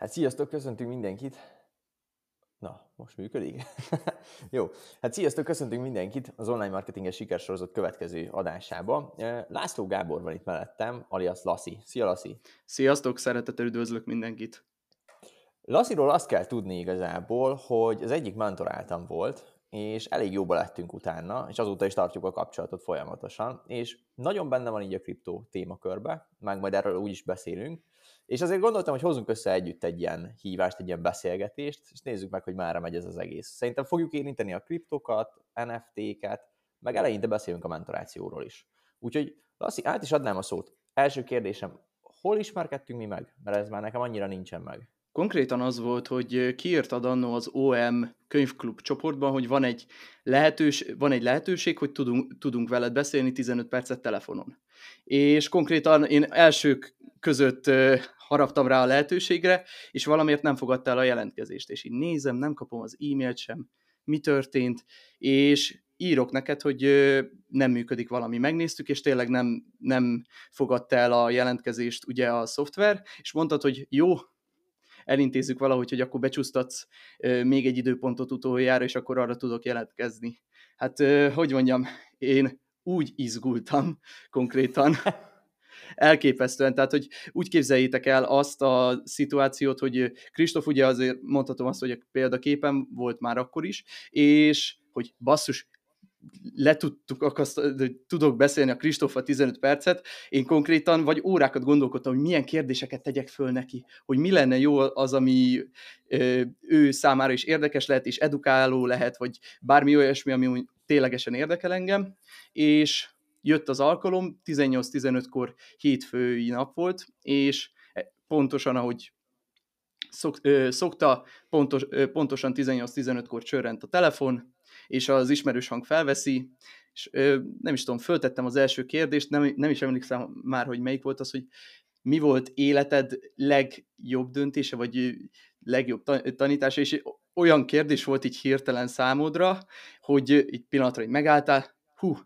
Hát sziasztok, köszöntünk mindenkit. Na, most működik? Jó, hát sziasztok, köszöntünk mindenkit az online marketinges sikersorozat következő adásába. László Gábor van itt mellettem, alias Lassi. Szia Lassi! Sziasztok, szeretettel üdvözlök mindenkit! Lassiról azt kell tudni igazából, hogy az egyik mentoráltam volt, és elég jóba lettünk utána, és azóta is tartjuk a kapcsolatot folyamatosan, és nagyon benne van így a kriptó témakörbe, meg majd erről úgy is beszélünk, és azért gondoltam, hogy hozzunk össze együtt egy ilyen hívást, egy ilyen beszélgetést, és nézzük meg, hogy mára megy ez az egész. Szerintem fogjuk érinteni a kriptokat, NFT-ket, meg eleinte beszélünk a mentorációról is. Úgyhogy Lassi, át is adnám a szót. Első kérdésem, hol ismerkedtünk mi meg? Mert ez már nekem annyira nincsen meg. Konkrétan az volt, hogy kiírtad annó az OM könyvklub csoportban, hogy van egy, lehetős, van egy lehetőség, hogy tudunk, tudunk veled beszélni 15 percet telefonon. És konkrétan én elsők között haraptam rá a lehetőségre, és valamiért nem fogadta el a jelentkezést. És így nézem, nem kapom az e-mailt sem, mi történt, és írok neked, hogy nem működik valami. Megnéztük, és tényleg nem, nem fogadta el a jelentkezést ugye a szoftver, és mondtad, hogy jó, elintézzük valahogy, hogy akkor becsúsztatsz még egy időpontot utoljára, és akkor arra tudok jelentkezni. Hát, hogy mondjam, én úgy izgultam konkrétan, elképesztően, tehát hogy úgy képzeljétek el azt a szituációt, hogy Kristóf ugye azért mondhatom azt, hogy a példaképen volt már akkor is, és hogy basszus, letudtuk akasztani, tudok beszélni a Kristófa 15 percet, én konkrétan vagy órákat gondolkodtam, hogy milyen kérdéseket tegyek föl neki, hogy mi lenne jó az, ami ő számára is érdekes lehet, és edukáló lehet, vagy bármi olyasmi, ami ténylegesen érdekel engem, és jött az alkalom, 18-15-kor hétfői nap volt, és pontosan ahogy szok, ö, szokta, pontos, ö, pontosan 18-15-kor csörrent a telefon, és az ismerős hang felveszi, és ö, nem is tudom, föltettem az első kérdést, nem, nem is emlékszem már, hogy melyik volt az, hogy mi volt életed legjobb döntése, vagy legjobb tanítása, és olyan kérdés volt így hirtelen számodra, hogy egy pillanatra hogy megálltál, hú,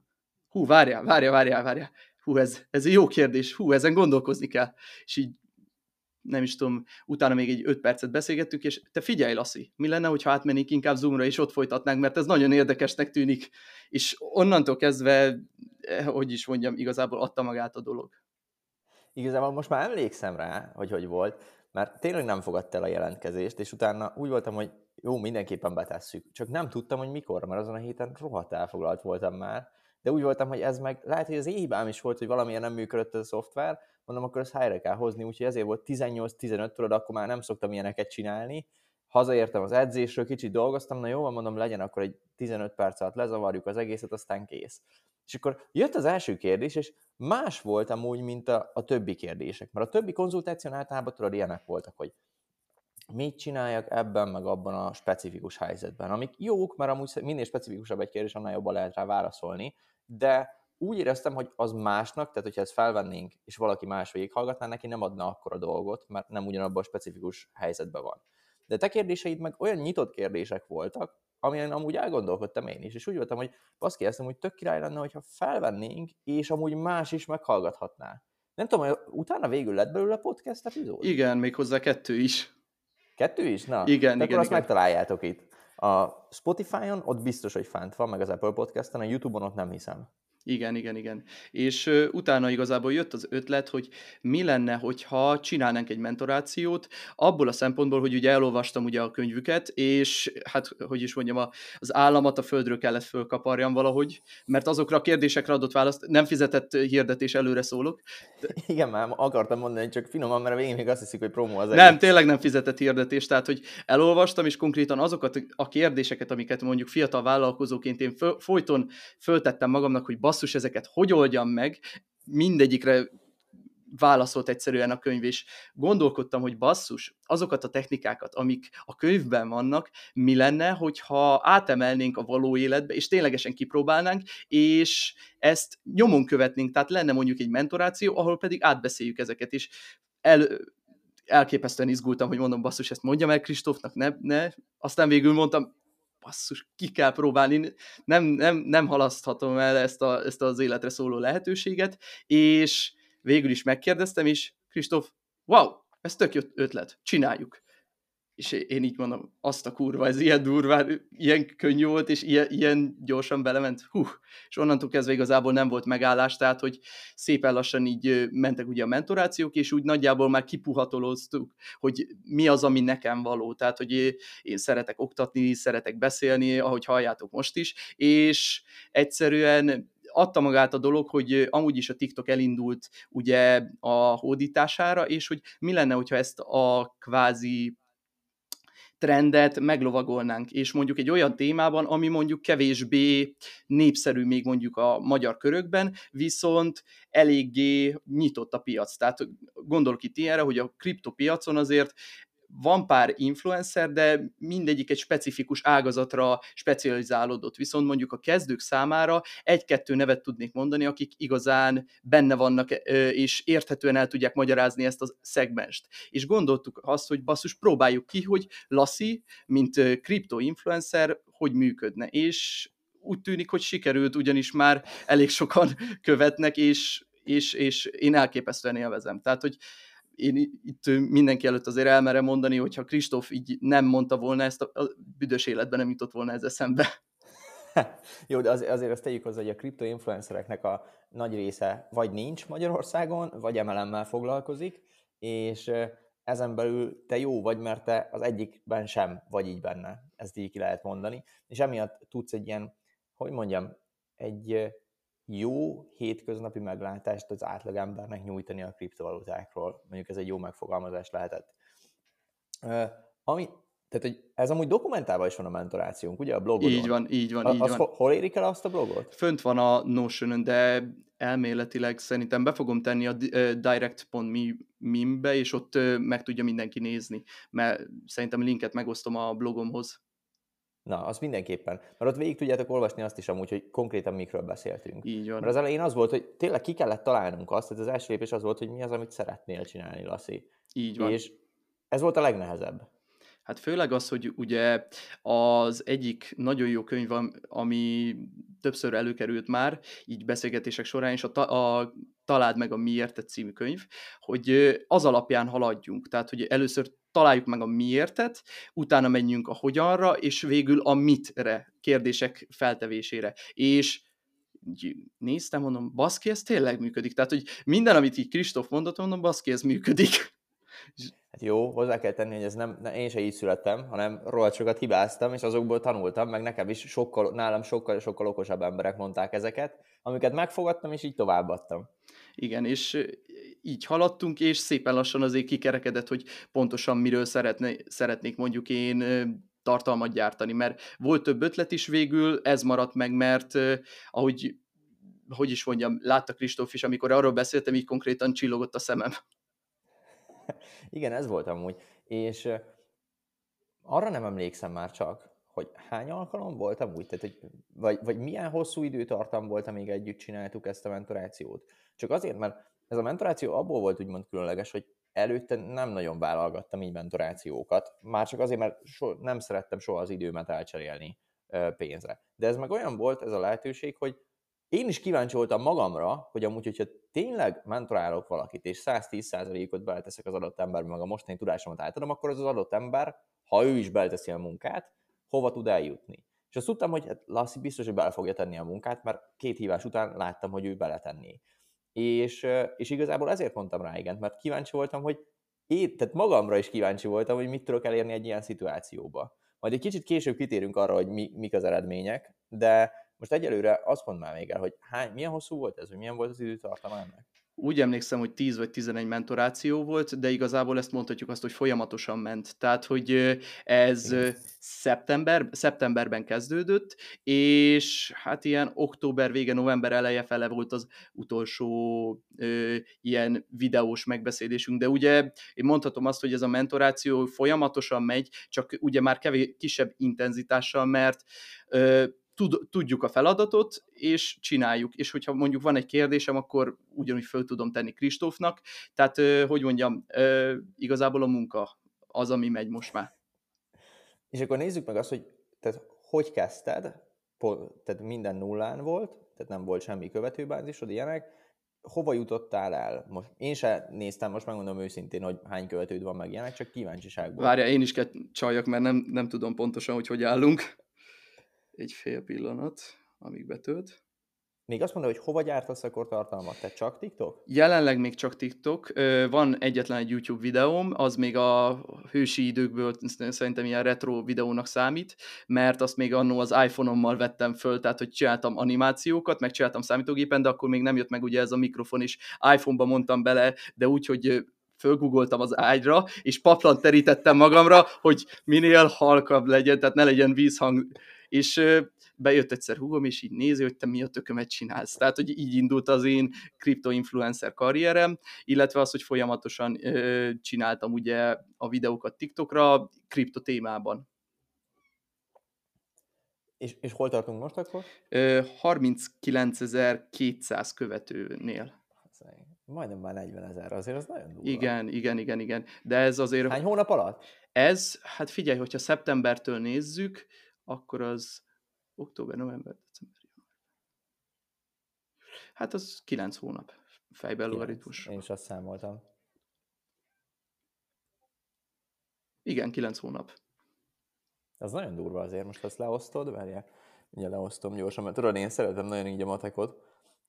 hú, várjál, várjál, várjál, várjál, hú, ez, ez egy jó kérdés, hú, ezen gondolkozni kell. És így nem is tudom, utána még egy öt percet beszélgettük, és te figyelj, Lassi, mi lenne, hogyha átmennénk inkább Zoomra, és ott folytatnánk, mert ez nagyon érdekesnek tűnik, és onnantól kezdve, eh, hogy is mondjam, igazából adta magát a dolog. Igazából most már emlékszem rá, hogy hogy volt, mert tényleg nem fogadta el a jelentkezést, és utána úgy voltam, hogy jó, mindenképpen betesszük. Csak nem tudtam, hogy mikor, mert azon a héten rohadt elfoglalt voltam már, de úgy voltam, hogy ez meg lehet, hogy az hibám is volt, hogy valamilyen nem működött ez a szoftver, mondom, akkor ezt helyre kell hozni, úgyhogy ezért volt 18-15, tudod, akkor már nem szoktam ilyeneket csinálni, hazaértem az edzésről, kicsit dolgoztam, na jó, mondom, legyen akkor egy 15 perc alatt lezavarjuk az egészet, aztán kész. És akkor jött az első kérdés, és más volt amúgy, mint a, a többi kérdések, mert a többi konzultáción általában tudod, ilyenek voltak, hogy mit csináljak ebben, meg abban a specifikus helyzetben, amik jók, mert amúgy minél specifikusabb egy kérdés, annál jobban lehet rá válaszolni, de úgy éreztem, hogy az másnak, tehát hogyha ezt felvennénk, és valaki más végighallgatná, neki nem adna akkor a dolgot, mert nem ugyanabban a specifikus helyzetben van. De te kérdéseid meg olyan nyitott kérdések voltak, amilyen amúgy elgondolkodtam én is, és úgy voltam, hogy baszki, ezt hogy tök király lenne, hogyha felvennénk, és amúgy más is meghallgathatná. Nem tudom, hogy utána végül lett belőle podcast epizód? Igen, még hozzá kettő is. Kettő is? Na, igen, akkor igen, azt igen. megtaláljátok itt. A Spotify-on ott biztos, hogy fent van, meg az Apple Podcast-en, a YouTube-on ott nem hiszem. Igen, igen, igen. És uh, utána igazából jött az ötlet, hogy mi lenne, hogyha csinálnánk egy mentorációt, abból a szempontból, hogy ugye elolvastam ugye a könyvüket, és hát, hogy is mondjam, a, az államat a földről kellett fölkaparjam valahogy, mert azokra a kérdésekre adott választ, nem fizetett hirdetés, előre szólok. De... Igen, már akartam mondani, csak finoman, mert a végén még azt hiszik, hogy promó az egész. Nem, tényleg nem fizetett hirdetés, tehát, hogy elolvastam, és konkrétan azokat a kérdéseket, amiket mondjuk fiatal vállalkozóként én föl, folyton föltettem magamnak, hogy basszus, ezeket hogy oldjam meg, mindegyikre válaszolt egyszerűen a könyv, és gondolkodtam, hogy basszus, azokat a technikákat, amik a könyvben vannak, mi lenne, hogyha átemelnénk a való életbe, és ténylegesen kipróbálnánk, és ezt nyomon követnénk, tehát lenne mondjuk egy mentoráció, ahol pedig átbeszéljük ezeket, és el, elképesztően izgultam, hogy mondom, basszus, ezt mondjam el Kristófnak, ne, ne. Aztán végül mondtam, basszus, ki kell próbálni, nem, nem, nem halaszthatom el ezt, a, ezt az életre szóló lehetőséget, és végül is megkérdeztem, és Kristóf, wow, ez tök jó ötlet, csináljuk és én így mondom, azt a kurva, ez ilyen durván, ilyen könnyű volt, és ilyen, ilyen gyorsan belement, hú, és onnantól kezdve igazából nem volt megállás, tehát, hogy szépen lassan így mentek ugye a mentorációk, és úgy nagyjából már kipuhatoloztuk, hogy mi az, ami nekem való, tehát, hogy én szeretek oktatni, szeretek beszélni, ahogy halljátok most is, és egyszerűen adta magát a dolog, hogy amúgy is a TikTok elindult ugye a hódítására, és hogy mi lenne, hogyha ezt a kvázi trendet meglovagolnánk, és mondjuk egy olyan témában, ami mondjuk kevésbé népszerű még mondjuk a magyar körökben, viszont eléggé nyitott a piac. Tehát gondolok itt ilyenre, hogy a kriptopiacon azért van pár influencer, de mindegyik egy specifikus ágazatra specializálódott. Viszont mondjuk a kezdők számára egy-kettő nevet tudnék mondani, akik igazán benne vannak, és érthetően el tudják magyarázni ezt a szegmest. És gondoltuk azt, hogy basszus, próbáljuk ki, hogy Lassi, mint kripto influencer, hogy működne. És úgy tűnik, hogy sikerült, ugyanis már elég sokan követnek, és, és, és én elképesztően élvezem. Tehát, hogy én itt mindenki előtt azért elmerem mondani, hogyha Kristóf így nem mondta volna ezt, a büdös életben nem jutott volna ez eszembe. Jó, de azért azt tegyük hozzá, hogy a kriptoinfluencereknek a nagy része vagy nincs Magyarországon, vagy MLM-mel foglalkozik, és ezen belül te jó vagy, mert te az egyikben sem vagy így benne. Ezt így ki lehet mondani. És emiatt tudsz egy ilyen, hogy mondjam, egy jó hétköznapi meglátást az átlagembernek nyújtani a kriptovalutákról. Mondjuk ez egy jó megfogalmazás lehetett. Ami, tehát, hogy ez amúgy dokumentálva is van a mentorációnk, ugye a blogon? Így van, így van, így az van. Hol érik el azt a blogot? Fönt van a notion de elméletileg szerintem be fogom tenni a direct.me mimbe, és ott meg tudja mindenki nézni, mert szerintem linket megosztom a blogomhoz. Na, az mindenképpen. Mert ott végig tudjátok olvasni azt is amúgy, hogy konkrétan mikről beszéltünk. Így van. Mert az elején az volt, hogy tényleg ki kellett találnunk azt, hogy az első lépés az volt, hogy mi az, amit szeretnél csinálni, Lassi. Így van. És ez volt a legnehezebb. Hát főleg az, hogy ugye az egyik nagyon jó könyv, ami többször előkerült már, így beszélgetések során, és a, ta- a Találd meg a Miért című könyv, hogy az alapján haladjunk. Tehát, hogy először találjuk meg a miértet, utána menjünk a hogyanra, és végül a mitre, kérdések feltevésére. És néztem, mondom, baszki, ez tényleg működik. Tehát, hogy minden, amit így Kristóf mondott, mondom, baszki, ez működik. Hát jó, hozzá kell tenni, hogy ez nem, ne, én se így születtem, hanem rohadt sokat hibáztam, és azokból tanultam, meg nekem is sokkal, nálam sokkal, sokkal okosabb emberek mondták ezeket, amiket megfogadtam, és így továbbadtam. Igen, és így haladtunk, és szépen lassan azért kikerekedett, hogy pontosan miről szeretné, szeretnék mondjuk én tartalmat gyártani, mert volt több ötlet is végül, ez maradt meg, mert ahogy hogy is mondjam, látta Kristóf is, amikor arról beszéltem, így konkrétan csillogott a szemem. Igen, ez volt amúgy. És arra nem emlékszem már csak, hogy hány alkalom volt amúgy, tehát, hogy, vagy, vagy milyen hosszú időtartam volt, amíg együtt csináltuk ezt a mentorációt. Csak azért, mert ez a mentoráció abból volt úgymond különleges, hogy előtte nem nagyon vállalgattam így mentorációkat, már csak azért, mert so, nem szerettem soha az időmet elcserélni pénzre. De ez meg olyan volt ez a lehetőség, hogy én is kíváncsi voltam magamra, hogy amúgy, hogyha tényleg mentorálok valakit, és 110%-ot beleteszek az adott emberbe, meg a mostani tudásomat átadom, akkor az az adott ember, ha ő is beleteszi a munkát, hova tud eljutni. És azt tudtam, hogy hát Lassi biztos, hogy bele fogja tenni a munkát, mert két hívás után láttam, hogy ő beletenné. És, és igazából ezért mondtam rá igen, mert kíváncsi voltam, hogy én, tehát magamra is kíváncsi voltam, hogy mit tudok elérni egy ilyen szituációba. Majd egy kicsit később kitérünk arra, hogy mi, mik az eredmények, de most egyelőre azt mondd már még el, hogy hány, milyen hosszú volt ez, hogy milyen volt az időtartama ennek? úgy emlékszem, hogy 10 vagy 11 mentoráció volt, de igazából ezt mondhatjuk azt, hogy folyamatosan ment. Tehát, hogy ez szeptember, szeptemberben kezdődött, és hát ilyen október vége, november eleje fele volt az utolsó ö, ilyen videós megbeszélésünk, de ugye én mondhatom azt, hogy ez a mentoráció folyamatosan megy, csak ugye már kevés, kisebb intenzitással, mert ö, tud, tudjuk a feladatot, és csináljuk. És hogyha mondjuk van egy kérdésem, akkor ugyanúgy föl tudom tenni Kristófnak. Tehát, hogy mondjam, igazából a munka az, ami megy most már. És akkor nézzük meg azt, hogy tehát hogy kezdted, tehát minden nullán volt, tehát nem volt semmi követőbázisod, ilyenek, hova jutottál el? Most én se néztem, most megmondom őszintén, hogy hány követőd van meg ilyenek, csak kíváncsiságból. Várja, én is kell csaljak, mert nem, nem tudom pontosan, hogy hogy állunk. Egy fél pillanat, amíg betölt. Még azt mondod, hogy hova gyártasz akkor tartalmat? Te csak TikTok? Jelenleg még csak TikTok. Van egyetlen egy YouTube videóm, az még a hősi időkből szerintem ilyen retro videónak számít, mert azt még annó az iPhone-ommal vettem föl, tehát hogy csináltam animációkat, meg csináltam számítógépen, de akkor még nem jött meg ugye ez a mikrofon is. iPhone-ba mondtam bele, de úgy, hogy fölgugoltam az ágyra, és paplant terítettem magamra, hogy minél halkabb legyen, tehát ne legyen vízhang. És bejött egyszer húgom, és így nézi, hogy te mi a tökömet csinálsz. Tehát, hogy így indult az én kriptoinfluencer karrierem, illetve az, hogy folyamatosan csináltam ugye a videókat TikTokra, kripto témában. És, és hol tartunk most akkor? 39.200 követőnél. Majdnem már 40 ezer, azért az nagyon durva. Igen, igen, igen, igen. De ez azért... Hány hónap alatt? Ez, hát figyelj, hogyha szeptembertől nézzük, akkor az október, november, december, Hát az 9 hónap fejbe logaritmus. Én is azt számoltam. Igen, 9 hónap. Ez nagyon durva azért, most azt leosztod, várjál, ugye leosztom gyorsan, mert tudod, én szeretem nagyon így a matekot.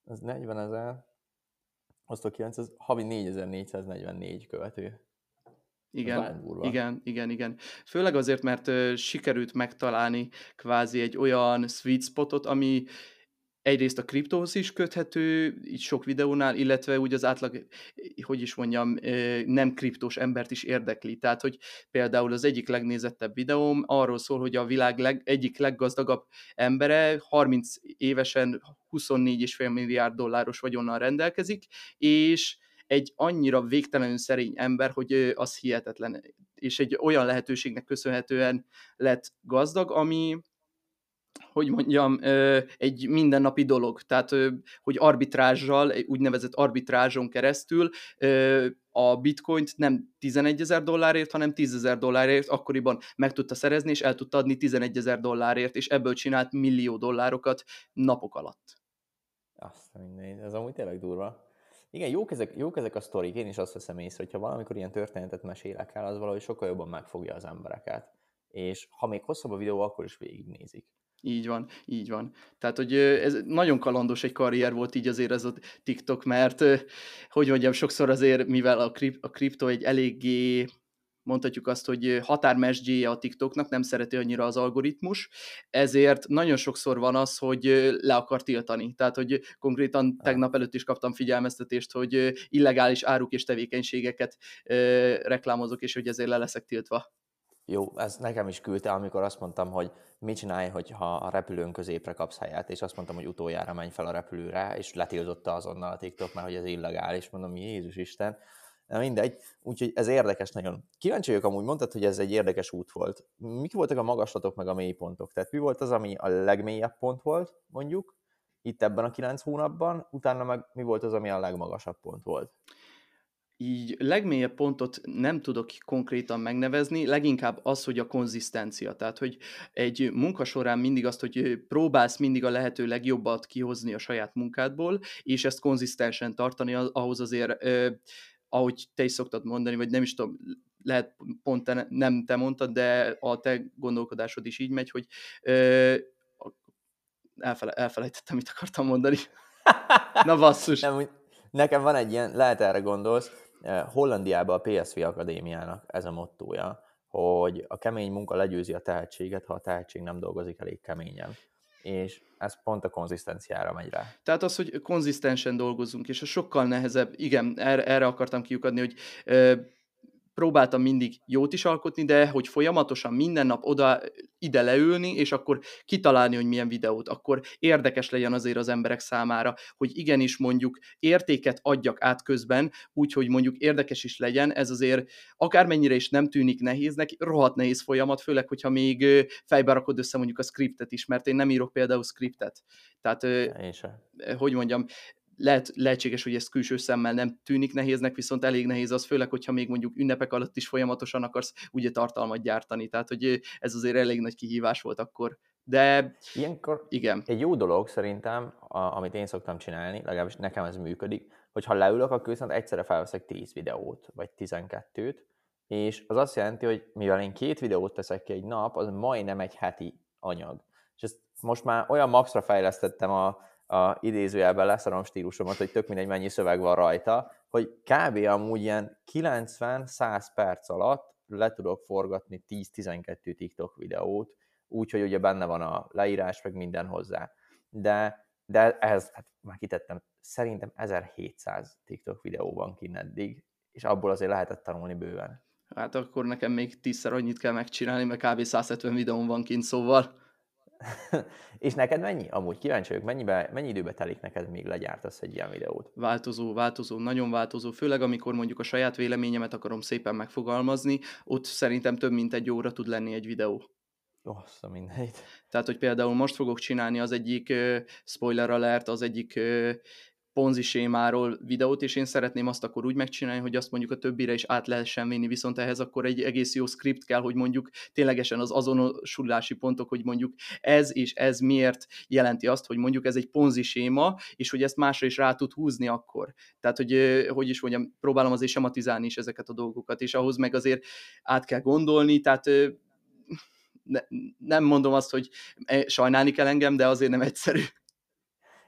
Ez 40 ezer, osztva 9, ez havi 4444 követő. Igen, igen, igen, igen. Főleg azért, mert uh, sikerült megtalálni kvázi egy olyan sweet spotot, ami egyrészt a kriptóhoz is köthető, így sok videónál, illetve úgy az átlag, hogy is mondjam, nem kriptós embert is érdekli. Tehát, hogy például az egyik legnézettebb videóm arról szól, hogy a világ leg, egyik leggazdagabb embere 30 évesen 24,5 milliárd dolláros vagyonnal rendelkezik, és egy annyira végtelenül szerény ember, hogy az hihetetlen. És egy olyan lehetőségnek köszönhetően lett gazdag, ami, hogy mondjam, egy mindennapi dolog. Tehát, hogy arbitrázsal, úgynevezett arbitrázson keresztül a bitcoint nem 11 ezer dollárért, hanem 10 ezer dollárért akkoriban meg tudta szerezni, és el tudta adni 11 ezer dollárért, és ebből csinált millió dollárokat napok alatt. Azt mindegy, ez amúgy tényleg durva. Igen, jók ezek, jók ezek a sztorik, én is azt veszem észre, hogyha valamikor ilyen történetet mesélek el, az valahogy sokkal jobban megfogja az embereket. És ha még hosszabb a videó, akkor is végignézik. Így van, így van. Tehát, hogy ez nagyon kalandos egy karrier volt így azért ez a TikTok, mert hogy mondjam, sokszor azért, mivel a, krip, a kripto egy eléggé mondhatjuk azt, hogy határmesdjéje a TikToknak, nem szereti annyira az algoritmus, ezért nagyon sokszor van az, hogy le akar tiltani. Tehát, hogy konkrétan tegnap előtt is kaptam figyelmeztetést, hogy illegális áruk és tevékenységeket reklámozok, és hogy ezért le leszek tiltva. Jó, ez nekem is küldte, amikor azt mondtam, hogy mit csinálj, hogyha a repülőn középre kapsz helyet, és azt mondtam, hogy utoljára menj fel a repülőre, és letiltotta azonnal a TikTok, mert hogy ez illegális, mondom, Jézus Isten, Na mindegy, úgyhogy ez érdekes nagyon. Kíváncsi vagyok amúgy, mondtad, hogy ez egy érdekes út volt. Mik voltak a magaslatok meg a mélypontok? Tehát mi volt az, ami a legmélyebb pont volt, mondjuk, itt ebben a kilenc hónapban, utána meg mi volt az, ami a legmagasabb pont volt? így legmélyebb pontot nem tudok konkrétan megnevezni, leginkább az, hogy a konzisztencia. Tehát, hogy egy munka során mindig azt, hogy próbálsz mindig a lehető legjobbat kihozni a saját munkádból, és ezt konzisztensen tartani, ahhoz azért ahogy te is szoktad mondani, vagy nem is tudom, lehet pont te, nem te mondtad, de a te gondolkodásod is így megy, hogy ö, elfele, elfelejtettem, mit akartam mondani. Na basszus. Nem, nekem van egy ilyen, lehet erre gondolsz, Hollandiában a PSV Akadémiának ez a mottója, hogy a kemény munka legyőzi a tehetséget, ha a tehetség nem dolgozik elég keményen és ez pont a konzisztenciára megy rá. Tehát az, hogy konzisztensen dolgozunk, és a sokkal nehezebb, igen, erre, erre akartam kiukadni, hogy ö, próbáltam mindig jót is alkotni, de hogy folyamatosan minden nap oda ide leülni, és akkor kitalálni, hogy milyen videót, akkor érdekes legyen azért az emberek számára, hogy igenis mondjuk értéket adjak át közben, úgyhogy mondjuk érdekes is legyen, ez azért akármennyire is nem tűnik nehéznek, rohadt nehéz folyamat, főleg, hogyha még fejbe rakod össze mondjuk a scriptet is, mert én nem írok például scriptet. Tehát, hogy mondjam, lehet, lehetséges, hogy ez külső szemmel nem tűnik nehéznek, viszont elég nehéz az, főleg, hogyha még mondjuk ünnepek alatt is folyamatosan akarsz ugye tartalmat gyártani. Tehát, hogy ez azért elég nagy kihívás volt akkor. De Ilyenkor igen. egy jó dolog szerintem, a, amit én szoktam csinálni, legalábbis nekem ez működik, hogyha leülök, akkor viszont egyszerre felveszek 10 videót, vagy 12-t, és az azt jelenti, hogy mivel én két videót teszek ki egy nap, az majdnem egy heti anyag. És ezt most már olyan maxra fejlesztettem a, a idézőjelben leszarom stílusomat, hogy tök mindegy mennyi szöveg van rajta, hogy kb. amúgy ilyen 90-100 perc alatt le tudok forgatni 10-12 TikTok videót, úgyhogy ugye benne van a leírás, meg minden hozzá. De, de ehhez, hát már kitettem, szerintem 1700 TikTok videó van kint eddig, és abból azért lehetett tanulni bőven. Hát akkor nekem még tízszer annyit kell megcsinálni, mert kb. 170 videón van kint, szóval... és neked mennyi? Amúgy kíváncsi vagyok, mennyibe, mennyi időbe telik neked, még legyártasz egy ilyen videót? Változó, változó, nagyon változó, főleg amikor mondjuk a saját véleményemet akarom szépen megfogalmazni, ott szerintem több mint egy óra tud lenni egy videó. Ossza mindegy. Tehát, hogy például most fogok csinálni az egyik spoiler alert, az egyik ponzi sémáról videót, és én szeretném azt akkor úgy megcsinálni, hogy azt mondjuk a többire is át lehessen vinni, viszont ehhez akkor egy egész jó script kell, hogy mondjuk ténylegesen az azonosulási pontok, hogy mondjuk ez és ez miért jelenti azt, hogy mondjuk ez egy ponzi séma, és hogy ezt másra is rá tud húzni akkor. Tehát, hogy hogy is mondjam, próbálom azért sematizálni is ezeket a dolgokat, és ahhoz meg azért át kell gondolni, tehát ne, nem mondom azt, hogy e, sajnálni kell engem, de azért nem egyszerű.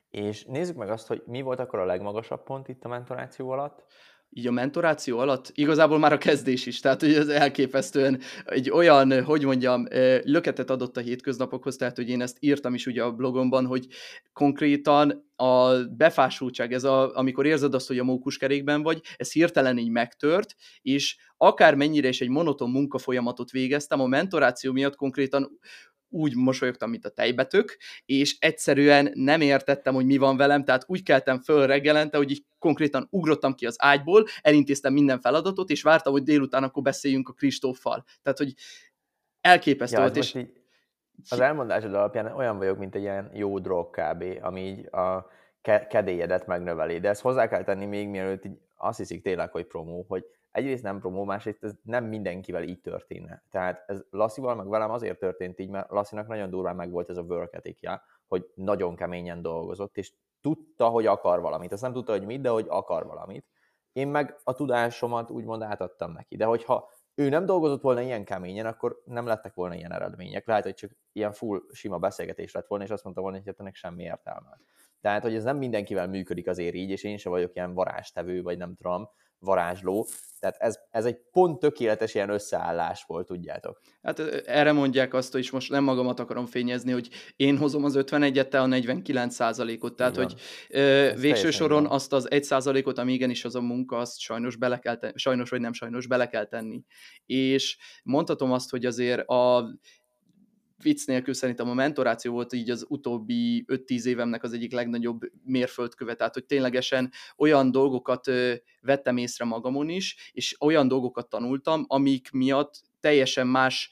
És nézzük meg azt, hogy mi volt akkor a legmagasabb pont itt a mentoráció alatt. Így a mentoráció alatt igazából már a kezdés is, tehát hogy ez elképesztően egy olyan, hogy mondjam, löketet adott a hétköznapokhoz, tehát hogy én ezt írtam is ugye a blogomban, hogy konkrétan a befásultság, ez a, amikor érzed azt, hogy a mókuskerékben vagy, ez hirtelen így megtört, és akár mennyire is egy monoton munkafolyamatot végeztem, a mentoráció miatt konkrétan úgy mosolyogtam, mint a tejbetök, és egyszerűen nem értettem, hogy mi van velem, tehát úgy keltem föl reggelente, hogy így konkrétan ugrottam ki az ágyból, elintéztem minden feladatot, és vártam, hogy délután akkor beszéljünk a Kristóffal. Tehát, hogy elképesztő ja, volt, és... Így, az elmondásod alapján olyan vagyok, mint egy ilyen jó drog kb., ami így a kedélyedet megnöveli. De ezt hozzá kell tenni még mielőtt így azt hiszik tényleg, hogy promó, hogy egyrészt nem promó, másrészt ez nem mindenkivel így történne. Tehát ez Lasszival meg velem azért történt így, mert Lasszinak nagyon durván meg volt ez a work ethicja, hogy nagyon keményen dolgozott, és tudta, hogy akar valamit. Azt nem tudta, hogy mit, de hogy akar valamit. Én meg a tudásomat úgymond átadtam neki. De hogyha ő nem dolgozott volna ilyen keményen, akkor nem lettek volna ilyen eredmények. Lehet, hogy csak ilyen full sima beszélgetés lett volna, és azt mondta volna, hogy hát ennek semmi értelme. Tehát, hogy ez nem mindenkivel működik azért így, és én sem vagyok ilyen varázstevő, vagy nem tudom, varázsló. Tehát ez, ez egy pont tökéletes ilyen összeállás volt, tudjátok. Hát erre mondják azt, hogy most nem magamat akarom fényezni, hogy én hozom az 51-et, te a 49 ot Tehát, hogy ö, végső soron van. azt az 1 ot ami igenis az a munka, azt sajnos bele kell tenni, sajnos vagy nem sajnos bele kell tenni. És mondhatom azt, hogy azért a vicc nélkül szerintem a mentoráció volt így az utóbbi 5-10 évemnek az egyik legnagyobb mérföldköve, tehát hogy ténylegesen olyan dolgokat vettem észre magamon is, és olyan dolgokat tanultam, amik miatt teljesen más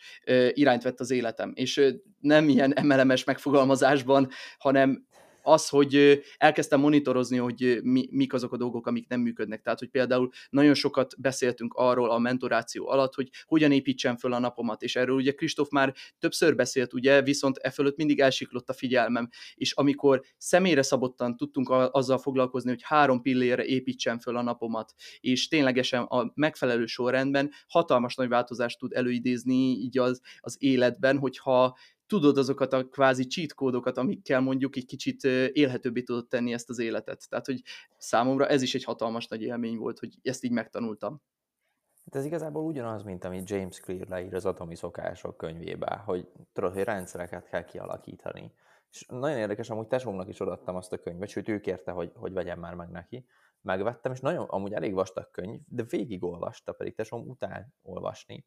irányt vett az életem. És nem ilyen emelemes megfogalmazásban, hanem az, hogy elkezdtem monitorozni, hogy mi, mik azok a dolgok, amik nem működnek. Tehát, hogy például nagyon sokat beszéltünk arról a mentoráció alatt, hogy hogyan építsem föl a napomat, és erről ugye Kristóf már többször beszélt, ugye, viszont e fölött mindig elsiklott a figyelmem, és amikor személyre szabottan tudtunk azzal foglalkozni, hogy három pillére építsem föl a napomat, és ténylegesen a megfelelő sorrendben hatalmas nagy változást tud előidézni így az, az életben, hogyha tudod azokat a kvázi cheat kódokat, amikkel mondjuk egy kicsit élhetőbbé tudod tenni ezt az életet. Tehát, hogy számomra ez is egy hatalmas nagy élmény volt, hogy ezt így megtanultam. Hát ez igazából ugyanaz, mint amit James Clear leír az Atomi Szokások könyvébe, hogy tudod, hogy rendszereket kell kialakítani. És nagyon érdekes, amúgy tesómnak is odaadtam azt a könyvet, sőt ő kérte, hogy, hogy vegyem már meg neki. Megvettem, és nagyon, amúgy elég vastag könyv, de végigolvasta, pedig tesóm után olvasni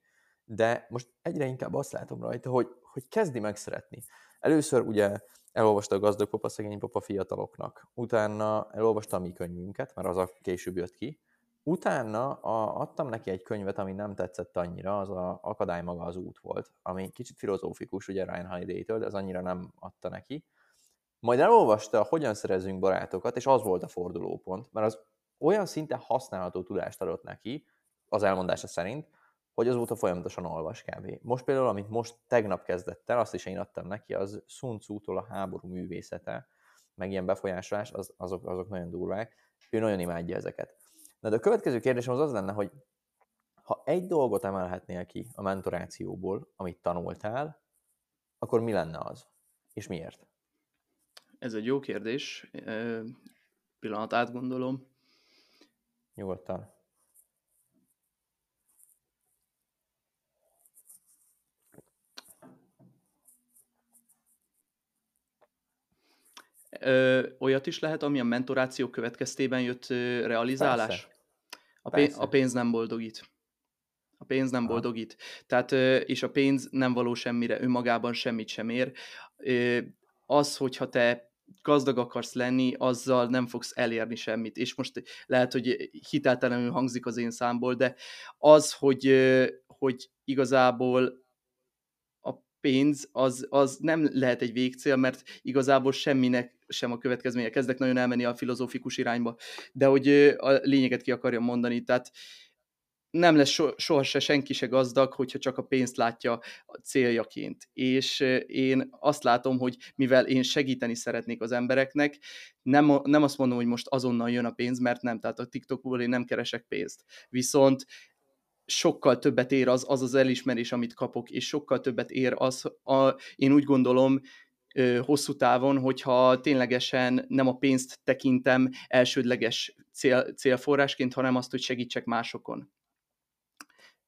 de most egyre inkább azt látom rajta, hogy, hogy kezdi meg szeretni. Először ugye elolvasta a gazdag papa, szegény papa fiataloknak, utána elolvasta a mi könyvünket, mert az a később jött ki, utána a, adtam neki egy könyvet, ami nem tetszett annyira, az a Akadály maga az út volt, ami kicsit filozófikus, ugye Ryan Holiday-től, de az annyira nem adta neki. Majd elolvasta, hogyan szerezünk barátokat, és az volt a fordulópont, mert az olyan szinte használható tudást adott neki, az elmondása szerint, hogy azóta folyamatosan olvas kb. Most például, amit most tegnap kezdett el, azt is én adtam neki, az Sun Tzu-tól a háború művészete, meg ilyen befolyásolás, az, azok, azok nagyon durvák. ő nagyon imádja ezeket. Na de a következő kérdésem az az lenne, hogy ha egy dolgot emelhetnél ki a mentorációból, amit tanultál, akkor mi lenne az? És miért? Ez egy jó kérdés. Pillanat átgondolom. Nyugodtan. Ö, olyat is lehet, ami a mentoráció következtében jött ö, realizálás? Persze. A, pénz, Persze. a pénz nem boldogít. A pénz nem boldogít. Tehát, ö, és a pénz nem való semmire, önmagában semmit sem ér. Ö, Az, hogyha te gazdag akarsz lenni, azzal nem fogsz elérni semmit. És most lehet, hogy hiteltelenül hangzik az én számból, de az, hogy, hogy igazából pénz az, az nem lehet egy végcél, mert igazából semminek sem a következménye. Kezdek nagyon elmenni a filozófikus irányba, de hogy a lényeget ki akarjam mondani, tehát nem lesz so, soha se senki se gazdag, hogyha csak a pénzt látja a céljaként. És én azt látom, hogy mivel én segíteni szeretnék az embereknek, nem, nem azt mondom, hogy most azonnal jön a pénz, mert nem, tehát a TikTokból én nem keresek pénzt. Viszont sokkal többet ér az, az az elismerés, amit kapok, és sokkal többet ér az, a, én úgy gondolom, hosszú távon, hogyha ténylegesen nem a pénzt tekintem elsődleges cél, célforrásként, hanem azt, hogy segítsek másokon.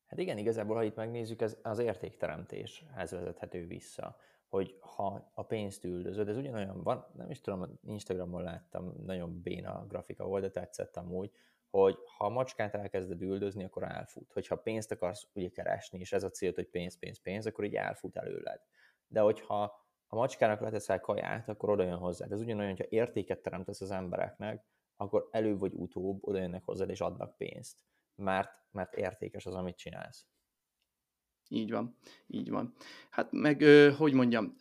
Hát igen, igazából, ha itt megnézzük, ez az értékteremtéshez vezethető vissza, hogy ha a pénzt üldözöd, ez ugyanolyan van, nem is tudom, Instagramon láttam, nagyon béna grafika volt, de tetszett amúgy, hogy ha a macskát elkezded üldözni, akkor elfut. Hogyha pénzt akarsz ugye keresni, és ez a cél, hogy pénz, pénz, pénz, akkor így elfut előled. De hogyha a macskának leteszel kaját, akkor oda jön hozzád. Ez ugyanolyan, hogyha értéket teremtesz az embereknek, akkor előbb vagy utóbb oda jönnek hozzád és adnak pénzt. Mert, mert értékes az, amit csinálsz. Így van, így van. Hát meg, hogy mondjam,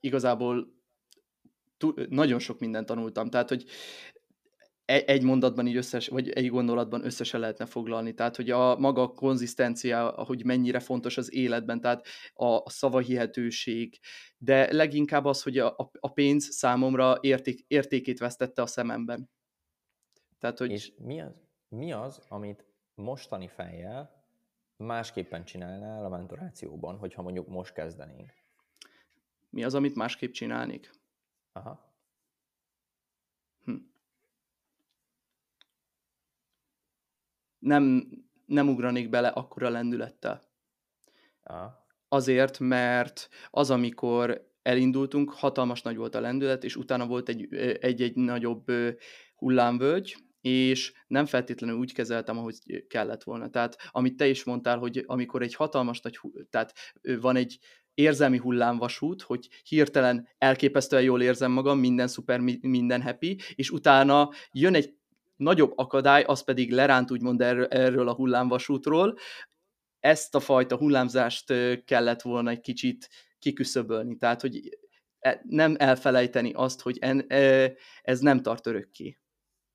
igazából nagyon sok mindent tanultam, tehát, hogy egy mondatban így összes, vagy egy gondolatban összesen lehetne foglalni, tehát, hogy a maga a konzisztencia, hogy mennyire fontos az életben, tehát a, a szavahihetőség, de leginkább az, hogy a, a- a pénz számomra érték, értékét vesztette a szememben. Tehát, hogy És mi az, mi az, amit mostani fejjel másképpen csinálnál a mentorációban, hogyha mondjuk most kezdenénk? mi az, amit másképp csinálnék? Aha. Hm. Nem, nem ugranék bele akkora lendülettel. Aha. Azért, mert az, amikor elindultunk, hatalmas nagy volt a lendület, és utána volt egy-egy nagyobb hullámvölgy, és nem feltétlenül úgy kezeltem, ahogy kellett volna. Tehát, amit te is mondtál, hogy amikor egy hatalmas nagy, tehát van egy érzelmi hullámvasút, hogy hirtelen elképesztően jól érzem magam, minden szuper, mi- minden happy, és utána jön egy nagyobb akadály, az pedig leránt úgymond erről, erről a hullámvasútról, ezt a fajta hullámzást kellett volna egy kicsit kiküszöbölni. Tehát, hogy e- nem elfelejteni azt, hogy ez nem tart örökké.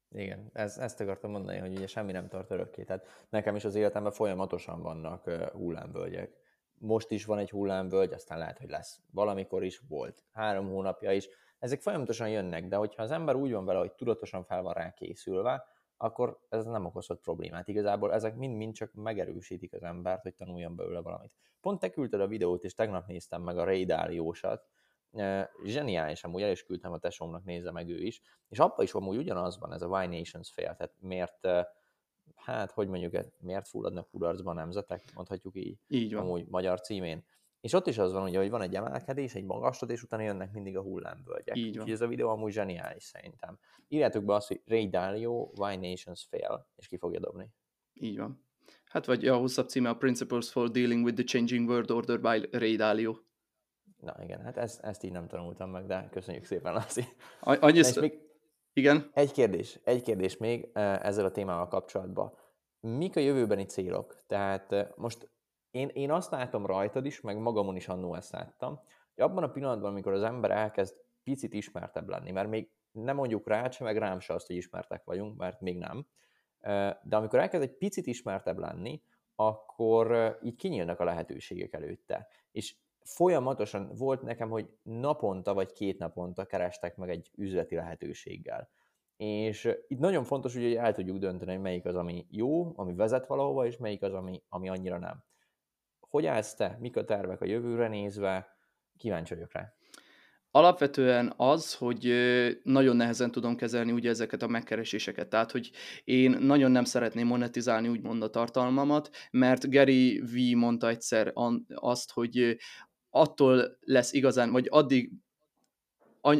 Igen, ez, ezt akartam mondani, hogy ugye semmi nem tart örökké. Tehát nekem is az életemben folyamatosan vannak hullámvölgyek. Most is van egy hullámvölgy, aztán lehet, hogy lesz. Valamikor is volt. Három hónapja is. Ezek folyamatosan jönnek, de hogyha az ember úgy van vele, hogy tudatosan fel van rá készülve, akkor ez nem okozhat problémát. Igazából ezek mind-mind csak megerősítik az embert, hogy tanuljon belőle valamit. Pont te küldted a videót, és tegnap néztem meg a Ray Dalio-sat. Zseniális, amúgy el is küldtem a tesómnak, nézze meg ő is. És abban is amúgy ugyanaz van ez a Why Nations fail, tehát miért, hát hogy mondjuk, miért fulladnak kudarcba nemzetek, mondhatjuk így, Így van. amúgy magyar címén. És ott is az van, ugye, hogy van egy emelkedés, egy magaslat, és utána jönnek mindig a hullámvölgyek. Így van. Úgyhogy ez a videó amúgy zseniális szerintem. Írjátok be azt, hogy Ray Dalio, Why Nations Fail, és ki fogja dobni. Így van. Hát vagy a hosszabb címe a Principles for Dealing with the Changing World Order by Ray Dalio. Na igen, hát ezt, ezt így nem tanultam meg, de köszönjük szépen, Laci. Annyi, és még igen, egy kérdés, egy kérdés még eh, ezzel a témával kapcsolatban. Mik a jövőbeni célok? Tehát eh, most én, én azt látom rajtad is, meg magamon is annó ezt láttam, hogy abban a pillanatban, amikor az ember elkezd picit ismertebb lenni, mert még nem mondjuk rá se, meg rám se azt, hogy ismertek vagyunk, mert még nem, de amikor elkezd egy picit ismertebb lenni, akkor így kinyílnak a lehetőségek előtte. És folyamatosan volt nekem, hogy naponta vagy két naponta kerestek meg egy üzleti lehetőséggel. és itt nagyon fontos, hogy el tudjuk dönteni, hogy melyik az, ami jó, ami vezet valahova, és melyik az, ami, ami annyira nem. Hogy állsz te? Mik a tervek a jövőre nézve? Kíváncsi vagyok rá. Alapvetően az, hogy nagyon nehezen tudom kezelni ugye ezeket a megkereséseket. Tehát, hogy én nagyon nem szeretném monetizálni úgymond a tartalmamat, mert Gary V mondta egyszer azt, hogy attól lesz igazán, vagy addig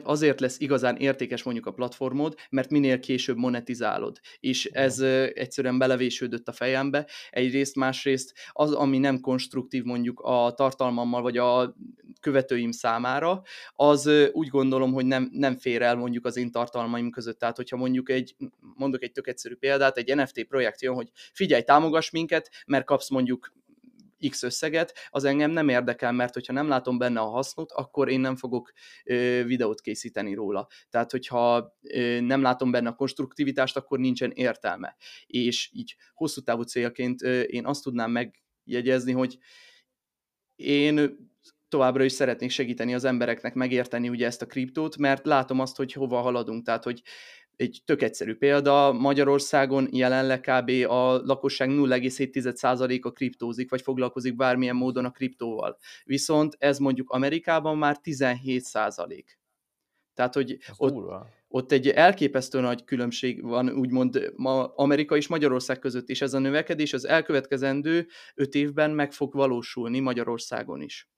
azért lesz igazán értékes mondjuk a platformod, mert minél később monetizálod. És ez egyszerűen belevésődött a fejembe. Egyrészt, másrészt az, ami nem konstruktív mondjuk a tartalmammal, vagy a követőim számára, az úgy gondolom, hogy nem, nem fér el mondjuk az én tartalmaim között. Tehát, hogyha mondjuk egy, mondok egy tök egyszerű példát, egy NFT projekt jön, hogy figyelj, támogass minket, mert kapsz mondjuk X összeget, az engem nem érdekel, mert hogyha nem látom benne a hasznot, akkor én nem fogok ö, videót készíteni róla. Tehát, hogyha ö, nem látom benne a konstruktivitást, akkor nincsen értelme. És így hosszú távú célként ö, én azt tudnám megjegyezni, hogy én továbbra is szeretnék segíteni az embereknek megérteni ugye ezt a kriptót, mert látom azt, hogy hova haladunk, tehát hogy egy tök egyszerű példa, Magyarországon jelenleg kb. a lakosság 0,7%-a kriptózik, vagy foglalkozik bármilyen módon a kriptóval. Viszont ez mondjuk Amerikában már 17%. Tehát, hogy ott, ott egy elképesztő nagy különbség van, úgymond ma Amerika és Magyarország között, és ez a növekedés az elkövetkezendő öt évben meg fog valósulni Magyarországon is.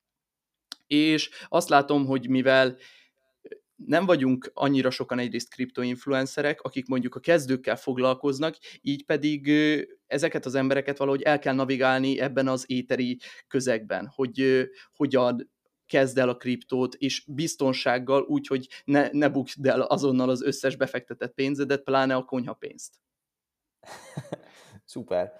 És azt látom, hogy mivel nem vagyunk annyira sokan egyrészt kriptoinfluencerek, akik mondjuk a kezdőkkel foglalkoznak, így pedig ezeket az embereket valahogy el kell navigálni ebben az éteri közegben, hogy hogyan kezd el a kriptót, és biztonsággal úgy, hogy ne, ne bukd el azonnal az összes befektetett pénzedet, pláne a konyhapénzt. Szuper.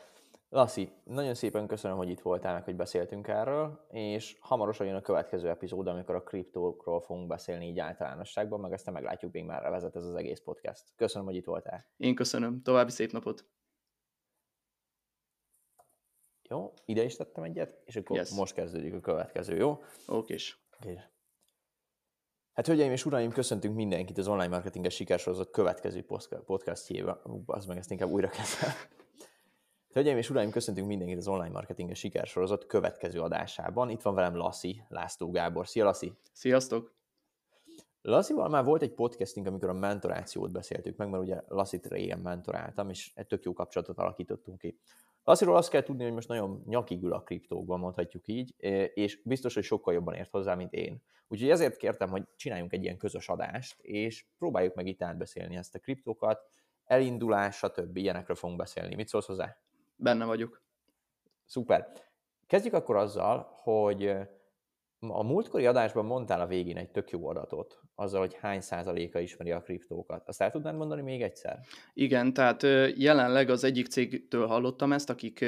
Lassi, nagyon szépen köszönöm, hogy itt voltál, meg hogy beszéltünk erről, és hamarosan jön a következő epizód, amikor a kriptókról fogunk beszélni így általánosságban, meg ezt meglátjuk még már vezet ez az egész podcast. Köszönöm, hogy itt voltál. Én köszönöm. További szép napot. Jó, ide is tettem egyet, és akkor yes. most kezdődik a következő, jó? Okés. Okay. Hát, hölgyeim és uraim, köszöntünk mindenkit az online marketinges sikersorozat következő podcastjébe. Az meg ezt inkább újra kezdem. Hölgyeim és uraim, köszöntünk mindenkit az online marketinges sikersorozat következő adásában. Itt van velem Lassi, László Gábor. Szia, Lassi! Sziasztok! Lasszival már volt egy podcastünk, amikor a mentorációt beszéltük meg, mert ugye Lassit régen mentoráltam, és egy tök jó kapcsolatot alakítottunk ki. Lassziról azt kell tudni, hogy most nagyon nyakig ül a kriptókban, mondhatjuk így, és biztos, hogy sokkal jobban ért hozzá, mint én. Úgyhogy ezért kértem, hogy csináljunk egy ilyen közös adást, és próbáljuk meg itt átbeszélni ezt a kriptókat, elindulás, stb. ilyenekről fogunk beszélni. Mit szólsz hozzá? Benne vagyok. Szuper. Kezdjük akkor azzal, hogy a múltkori adásban mondtál a végén egy tök jó adatot, azzal, hogy hány százaléka ismeri a kriptókat. Azt el tudnád mondani még egyszer? Igen, tehát jelenleg az egyik cégtől hallottam ezt, akik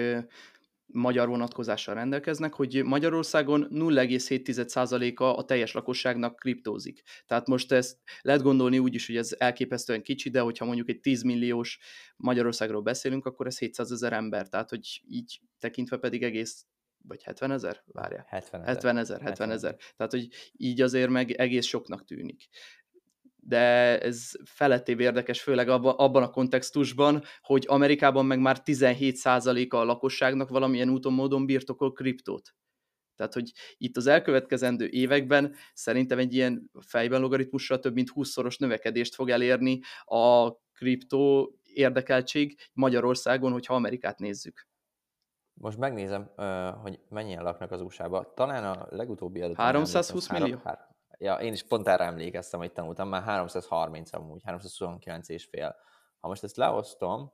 magyar vonatkozással rendelkeznek, hogy Magyarországon 0,7%-a a teljes lakosságnak kriptózik. Tehát most ezt lehet gondolni úgy is, hogy ez elképesztően kicsi, de hogyha mondjuk egy 10 milliós Magyarországról beszélünk, akkor ez 700 ezer ember, tehát hogy így tekintve pedig egész vagy 70 ezer? Várjál. 70 ezer. 70 ezer, 70 ezer. Tehát, hogy így azért meg egész soknak tűnik de ez felettébb érdekes, főleg abban a kontextusban, hogy Amerikában meg már 17%-a a lakosságnak valamilyen úton, módon birtokol kriptót. Tehát, hogy itt az elkövetkezendő években szerintem egy ilyen fejben logaritmusra több mint 20-szoros növekedést fog elérni a kriptó érdekeltség Magyarországon, hogyha Amerikát nézzük. Most megnézem, hogy mennyien laknak az USA-ba. Talán a legutóbbi adat. 320 millió? Ja, én is pont erre emlékeztem, hogy tanultam, már 330 amúgy, 329 és fél. Ha most ezt leosztom,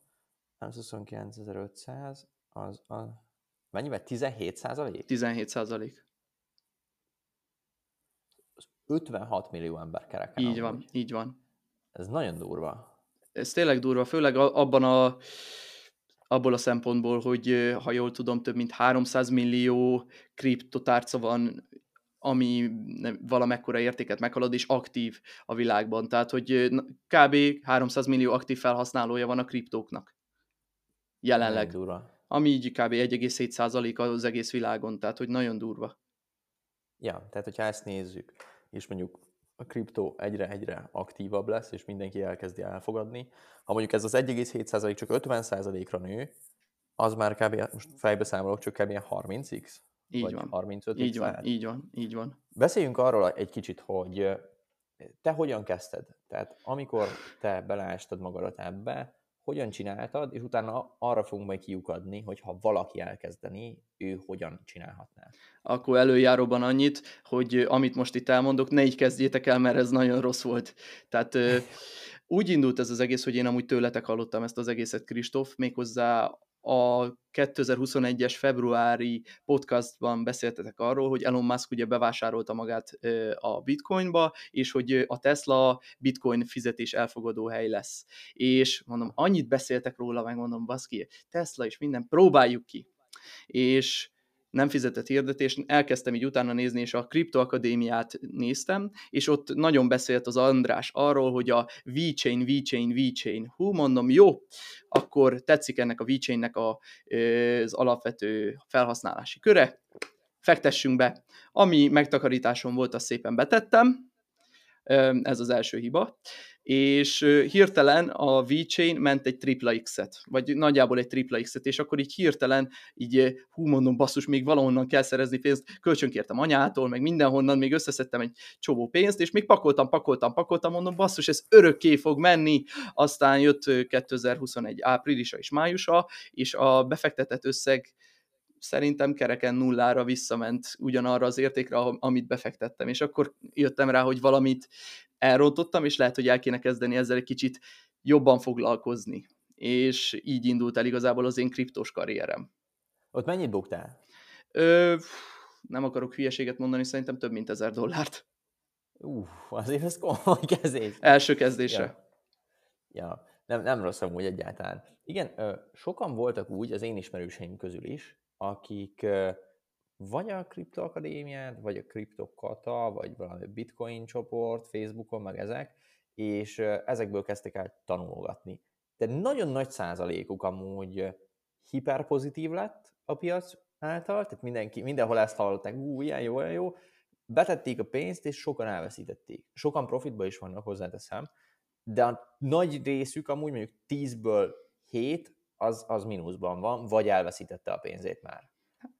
329.500, az a... Mennyivel? 17 százalék? 17 százalék. 56 millió ember kereken. Így amúgy. van, így van. Ez nagyon durva. Ez tényleg durva, főleg abban a abból a szempontból, hogy ha jól tudom, több mint 300 millió kriptotárca van ami valamekkora értéket meghalad, és aktív a világban. Tehát, hogy kb. 300 millió aktív felhasználója van a kriptóknak. Jelenleg. durva. Ami így kb. 1,7% az egész világon, tehát, hogy nagyon durva. Ja, tehát hogyha ezt nézzük, és mondjuk a kriptó egyre-egyre aktívabb lesz, és mindenki elkezdi elfogadni. Ha mondjuk ez az 1,7% csak 50%-ra nő, az már kb. most fejbe számolok, csak kb. 30x? Így vagy van. 35 Így van, így van, így van. Beszéljünk arról egy kicsit, hogy te hogyan kezdted? Tehát amikor te beleástad magadat ebbe, hogyan csináltad, és utána arra fogunk majd kiukadni, hogy ha valaki elkezdeni, ő hogyan csinálhatná. Akkor előjáróban annyit, hogy amit most itt elmondok, ne így kezdjétek el, mert ez nagyon rossz volt. Tehát úgy indult ez az egész, hogy én amúgy tőletek hallottam ezt az egészet, Kristóf, méghozzá a 2021-es februári podcastban beszéltetek arról, hogy Elon Musk ugye bevásárolta magát a bitcoinba, és hogy a Tesla bitcoin fizetés elfogadó hely lesz. És mondom, annyit beszéltek róla, meg mondom, baszki, Tesla és minden, próbáljuk ki. És nem fizetett hirdetést, elkezdtem így utána nézni, és a Kriptoakadémiát néztem, és ott nagyon beszélt az András arról, hogy a VeChain, VeChain, VeChain. Hú, mondom, jó, akkor tetszik ennek a VeChainnek a, az alapvető felhasználási köre, fektessünk be. Ami megtakarításom volt, azt szépen betettem, ez az első hiba. És hirtelen a VeChain ment egy tripla X-et, vagy nagyjából egy tripla X-et, és akkor így hirtelen, így hú mondom, basszus, még valahonnan kell szerezni pénzt, kölcsönkértem anyától, meg mindenhonnan, még összeszedtem egy csomó pénzt, és még pakoltam, pakoltam, pakoltam, mondom, basszus, ez örökké fog menni, aztán jött 2021 áprilisa és májusa, és a befektetett összeg szerintem kereken nullára visszament ugyanarra az értékre, amit befektettem, és akkor jöttem rá, hogy valamit elrontottam, és lehet, hogy el kéne kezdeni ezzel egy kicsit jobban foglalkozni. És így indult el igazából az én kriptós karrierem. Ott mennyit buktál? Ö, nem akarok hülyeséget mondani, szerintem több mint ezer dollárt. Uff, azért ez komoly kezdés. Első kezdésre. Ja, ja. Nem, nem rossz amúgy egyáltalán. Igen, sokan voltak úgy, az én ismerőseim közül is, akik vagy a kriptoakadémiát, vagy a kriptokata, vagy valami bitcoin csoport, Facebookon, meg ezek, és ezekből kezdtek el tanulgatni. De nagyon nagy százalékuk amúgy hiperpozitív lett a piac által, tehát mindenki, mindenhol ezt hallották, ú, ilyen jó, olyan jó, betették a pénzt, és sokan elveszítették. Sokan profitba is vannak, hozzáteszem, de a nagy részük amúgy mondjuk 10-ből 7 az, az mínuszban van, vagy elveszítette a pénzét már.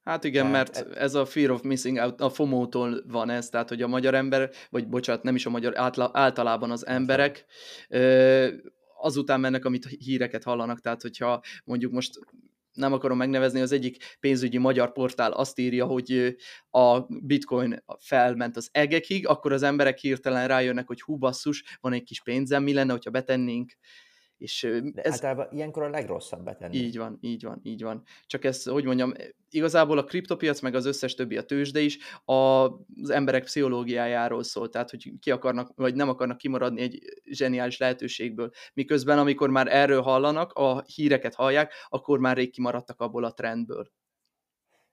Hát igen, mert ez a fear of missing out, a FOMO-tól van ez, tehát hogy a magyar ember, vagy bocsánat, nem is a magyar, általában az emberek azután mennek, amit híreket hallanak, tehát hogyha mondjuk most nem akarom megnevezni, az egyik pénzügyi magyar portál azt írja, hogy a bitcoin felment az egekig, akkor az emberek hirtelen rájönnek, hogy hú basszus, van egy kis pénzem, mi lenne, hogyha betennénk és ez... Általában ilyenkor a legrosszabb betenni. Így van, így van, így van. Csak ez, hogy mondjam, igazából a kriptopiac, meg az összes többi a tőzsde is a, az emberek pszichológiájáról szól, tehát hogy ki akarnak, vagy nem akarnak kimaradni egy zseniális lehetőségből. Miközben, amikor már erről hallanak, a híreket hallják, akkor már rég kimaradtak abból a trendből.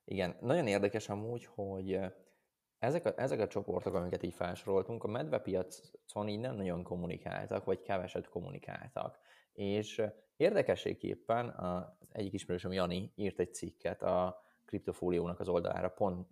Igen, nagyon érdekes amúgy, hogy ezek a, ezek a csoportok, amiket így felsoroltunk, a medvepiacon így nem nagyon kommunikáltak, vagy keveset kommunikáltak. És érdekességképpen az egyik ismerősöm, Jani, írt egy cikket a kriptofóliónak az oldalára pont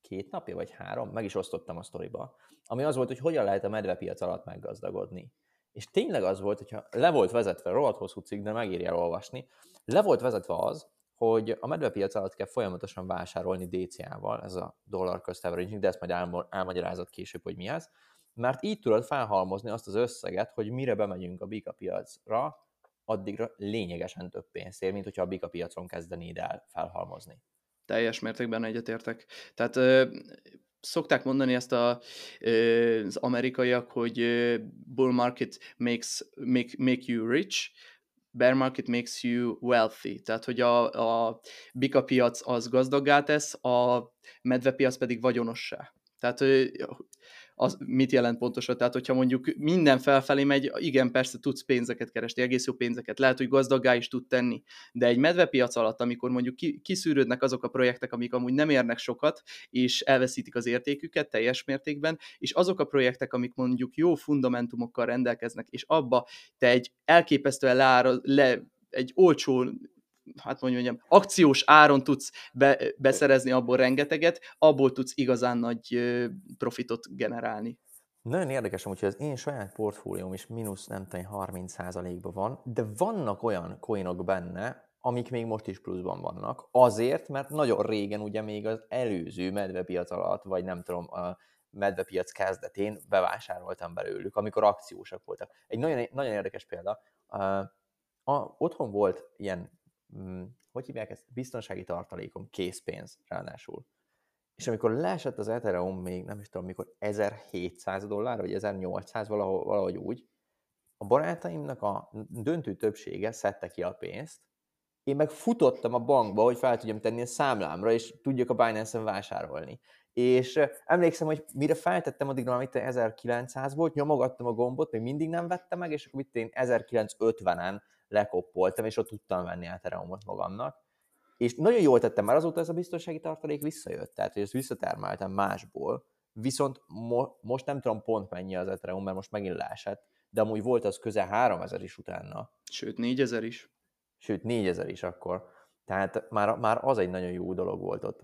két napja vagy három, meg is osztottam a sztoriba, ami az volt, hogy hogyan lehet a medvepiac alatt meggazdagodni. És tényleg az volt, hogyha le volt vezetve, rohadt hosszú cikk, de megírja olvasni, le volt vezetve az, hogy a medvepiac alatt kell folyamatosan vásárolni DCA-val, ez a cost averaging, de ezt majd elmagyarázat később, hogy mi ez, mert így tudod felhalmozni azt az összeget, hogy mire bemegyünk a bika piacra, addigra lényegesen több pénzt mint hogyha a bika piacon kezdenéd el felhalmozni. Teljes mértékben egyetértek. Tehát ö, szokták mondani ezt a, ö, az amerikaiak, hogy bull market makes, make, make you rich, bear market makes you wealthy, tehát hogy a, a bika piac az gazdaggá tesz, a medvepiac pedig vagyonossá. Tehát az mit jelent pontosan? Tehát, hogyha mondjuk minden felfelé megy, igen, persze tudsz pénzeket keresni, egész jó pénzeket, lehet, hogy gazdaggá is tud tenni, de egy medvepiac alatt, amikor mondjuk kiszűrődnek azok a projektek, amik amúgy nem érnek sokat, és elveszítik az értéküket teljes mértékben, és azok a projektek, amik mondjuk jó fundamentumokkal rendelkeznek, és abba te egy elképesztően leára, le, egy olcsó hát mondjam, akciós áron tudsz be, beszerezni abból rengeteget, abból tudsz igazán nagy profitot generálni. Nagyon érdekes, hogy az én saját portfólióm is mínusz nem tudom, 30%-ban van, de vannak olyan coinok benne, amik még most is pluszban vannak. Azért, mert nagyon régen ugye még az előző medvepiac alatt, vagy nem tudom, a medvepiac kezdetén bevásároltam belőlük, amikor akciósak voltak. Egy nagyon, nagyon érdekes példa, a, otthon volt ilyen, hm, hogy hívják ezt, biztonsági tartalékom, készpénz ráadásul. És amikor leesett az Ethereum még, nem is tudom mikor, 1700 dollár, vagy 1800, valahogy, valahogy úgy, a barátaimnak a döntő többsége szedte ki a pénzt, én meg futottam a bankba, hogy fel tudjam tenni a számlámra, és tudjak a Binance-en vásárolni. És emlékszem, hogy mire feltettem addig, amit 1900 volt, nyomogattam a gombot, még mindig nem vettem meg, és akkor itt én 1950-en lekoppoltam, és ott tudtam venni Ethereumot magamnak. És nagyon jól tettem, mert azóta ez a biztonsági tartalék visszajött, tehát hogy ezt visszatermeltem másból, viszont mo- most nem tudom pont mennyi az Ethereum, mert most megint leesett, de amúgy volt az közel 3000 is utána. Sőt, 4000 is. Sőt, 4000 is akkor. Tehát már, már az egy nagyon jó dolog volt ott.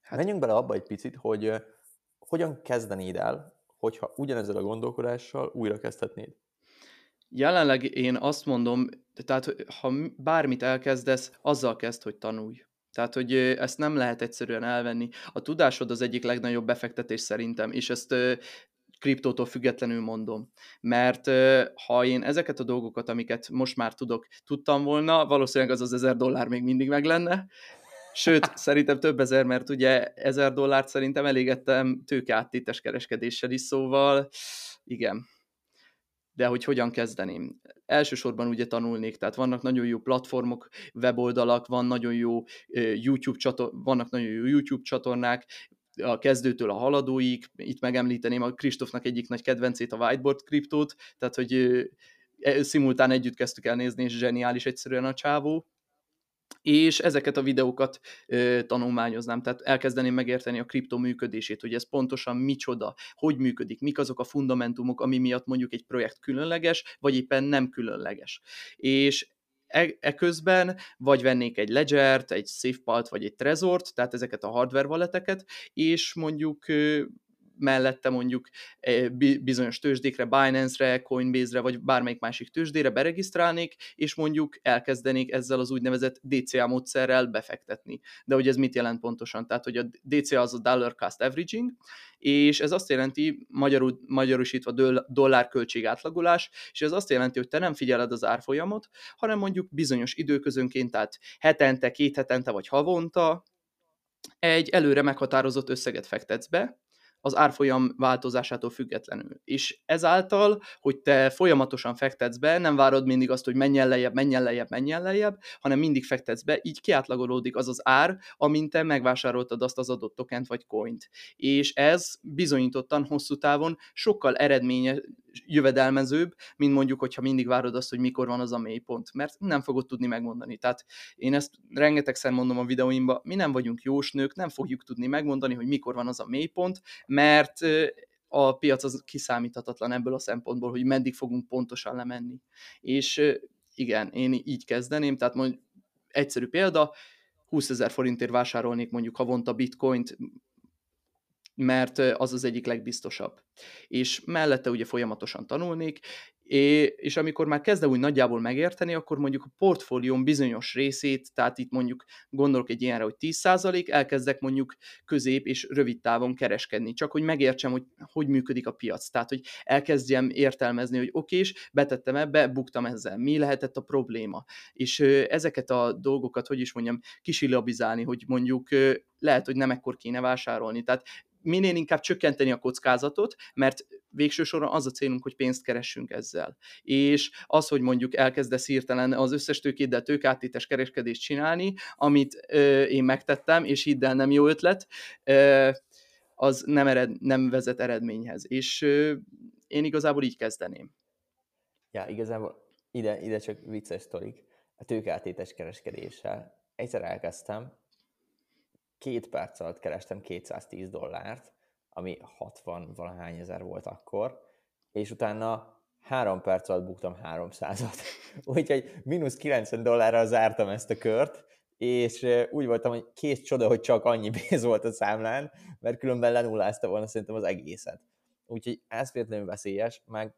Hát... Menjünk bele abba egy picit, hogy uh, hogyan kezdenéd el, hogyha ugyanezzel a gondolkodással újra kezdhetnéd? Jelenleg én azt mondom, tehát ha bármit elkezdesz, azzal kezd, hogy tanulj. Tehát, hogy ezt nem lehet egyszerűen elvenni. A tudásod az egyik legnagyobb befektetés szerintem, és ezt kriptótól függetlenül mondom. Mert ha én ezeket a dolgokat, amiket most már tudok, tudtam volna, valószínűleg az az ezer dollár még mindig meg lenne, Sőt, szerintem több ezer, mert ugye ezer dollárt szerintem elégettem tőkeáttétes kereskedéssel is, szóval igen. De hogy hogyan kezdeném? Elsősorban ugye tanulnék, tehát vannak nagyon jó platformok, weboldalak, van nagyon jó YouTube csator- vannak nagyon jó YouTube csatornák, a kezdőtől a haladóig, itt megemlíteném a Kristófnak egyik nagy kedvencét, a Whiteboard kriptót, tehát hogy e, szimultán együtt kezdtük el nézni, és zseniális egyszerűen a csávó, és ezeket a videókat ö, tanulmányoznám, tehát elkezdeném megérteni a kriptó működését, hogy ez pontosan micsoda, hogy működik, mik azok a fundamentumok, ami miatt mondjuk egy projekt különleges, vagy éppen nem különleges. És e, e közben vagy vennék egy Ledger-t, egy SafePalt, vagy egy Trezort, tehát ezeket a hardware walleteket, és mondjuk mellette mondjuk e, bizonyos tőzsdékre, Binance-re, Coinbase-re, vagy bármelyik másik tőzsdére beregisztrálnék, és mondjuk elkezdenék ezzel az úgynevezett DCA módszerrel befektetni. De hogy ez mit jelent pontosan? Tehát, hogy a DCA az a Dollar Cost Averaging, és ez azt jelenti, magyarul, magyarosítva dollár költség átlagolás, és ez azt jelenti, hogy te nem figyeled az árfolyamot, hanem mondjuk bizonyos időközönként, tehát hetente, két hetente vagy havonta egy előre meghatározott összeget fektetsz be, az árfolyam változásától függetlenül. És ezáltal, hogy te folyamatosan fektetsz be, nem várod mindig azt, hogy menjen lejjebb, menjen lejjebb, menjen lejjebb, hanem mindig fektetsz be, így kiátlagolódik az az ár, amint te megvásároltad azt az adott tokent vagy coint. És ez bizonyítottan hosszú távon sokkal eredménye, jövedelmezőbb, mint mondjuk, hogyha mindig várod azt, hogy mikor van az a mélypont, mert nem fogod tudni megmondani. Tehát én ezt rengetegszer mondom a videóimban, mi nem vagyunk jósnők, nem fogjuk tudni megmondani, hogy mikor van az a mélypont, mert a piac az kiszámíthatatlan ebből a szempontból, hogy meddig fogunk pontosan lemenni. És igen, én így kezdeném, tehát mondjuk egyszerű példa, 20 ezer forintért vásárolnék mondjuk havonta bitcoint, mert az az egyik legbiztosabb. És mellette ugye folyamatosan tanulnék, és amikor már kezdem úgy nagyjából megérteni, akkor mondjuk a portfólióm bizonyos részét, tehát itt mondjuk gondolok egy ilyenre, hogy 10% elkezdek mondjuk közép és rövid távon kereskedni, csak hogy megértsem, hogy hogy működik a piac. Tehát, hogy elkezdjem értelmezni, hogy oké, és betettem ebbe, buktam ezzel, mi lehetett a probléma. És ezeket a dolgokat, hogy is mondjam, kisilabizálni, hogy mondjuk lehet, hogy nem ekkor kéne vásárolni. Tehát minél inkább csökkenteni a kockázatot, mert végső soron az a célunk, hogy pénzt keressünk ezzel. És az, hogy mondjuk elkezdesz hirtelen az összes tőkéddel tőkáttétes kereskedést csinálni, amit ö, én megtettem, és hidd el, nem jó ötlet, ö, az nem, ered, nem vezet eredményhez. És ö, én igazából így kezdeném. Ja, igazából ide, ide csak vicces sztorik. A tőkeáttétes kereskedéssel egyszer elkezdtem, két perc alatt kerestem 210 dollárt, ami 60 valahány ezer volt akkor, és utána három perc alatt buktam 300-at. Úgyhogy mínusz 90 dollárral zártam ezt a kört, és úgy voltam, hogy kész csoda, hogy csak annyi pénz volt a számlán, mert különben lenullázta volna szerintem az egészet. úgyhogy ez véletlenül veszélyes, meg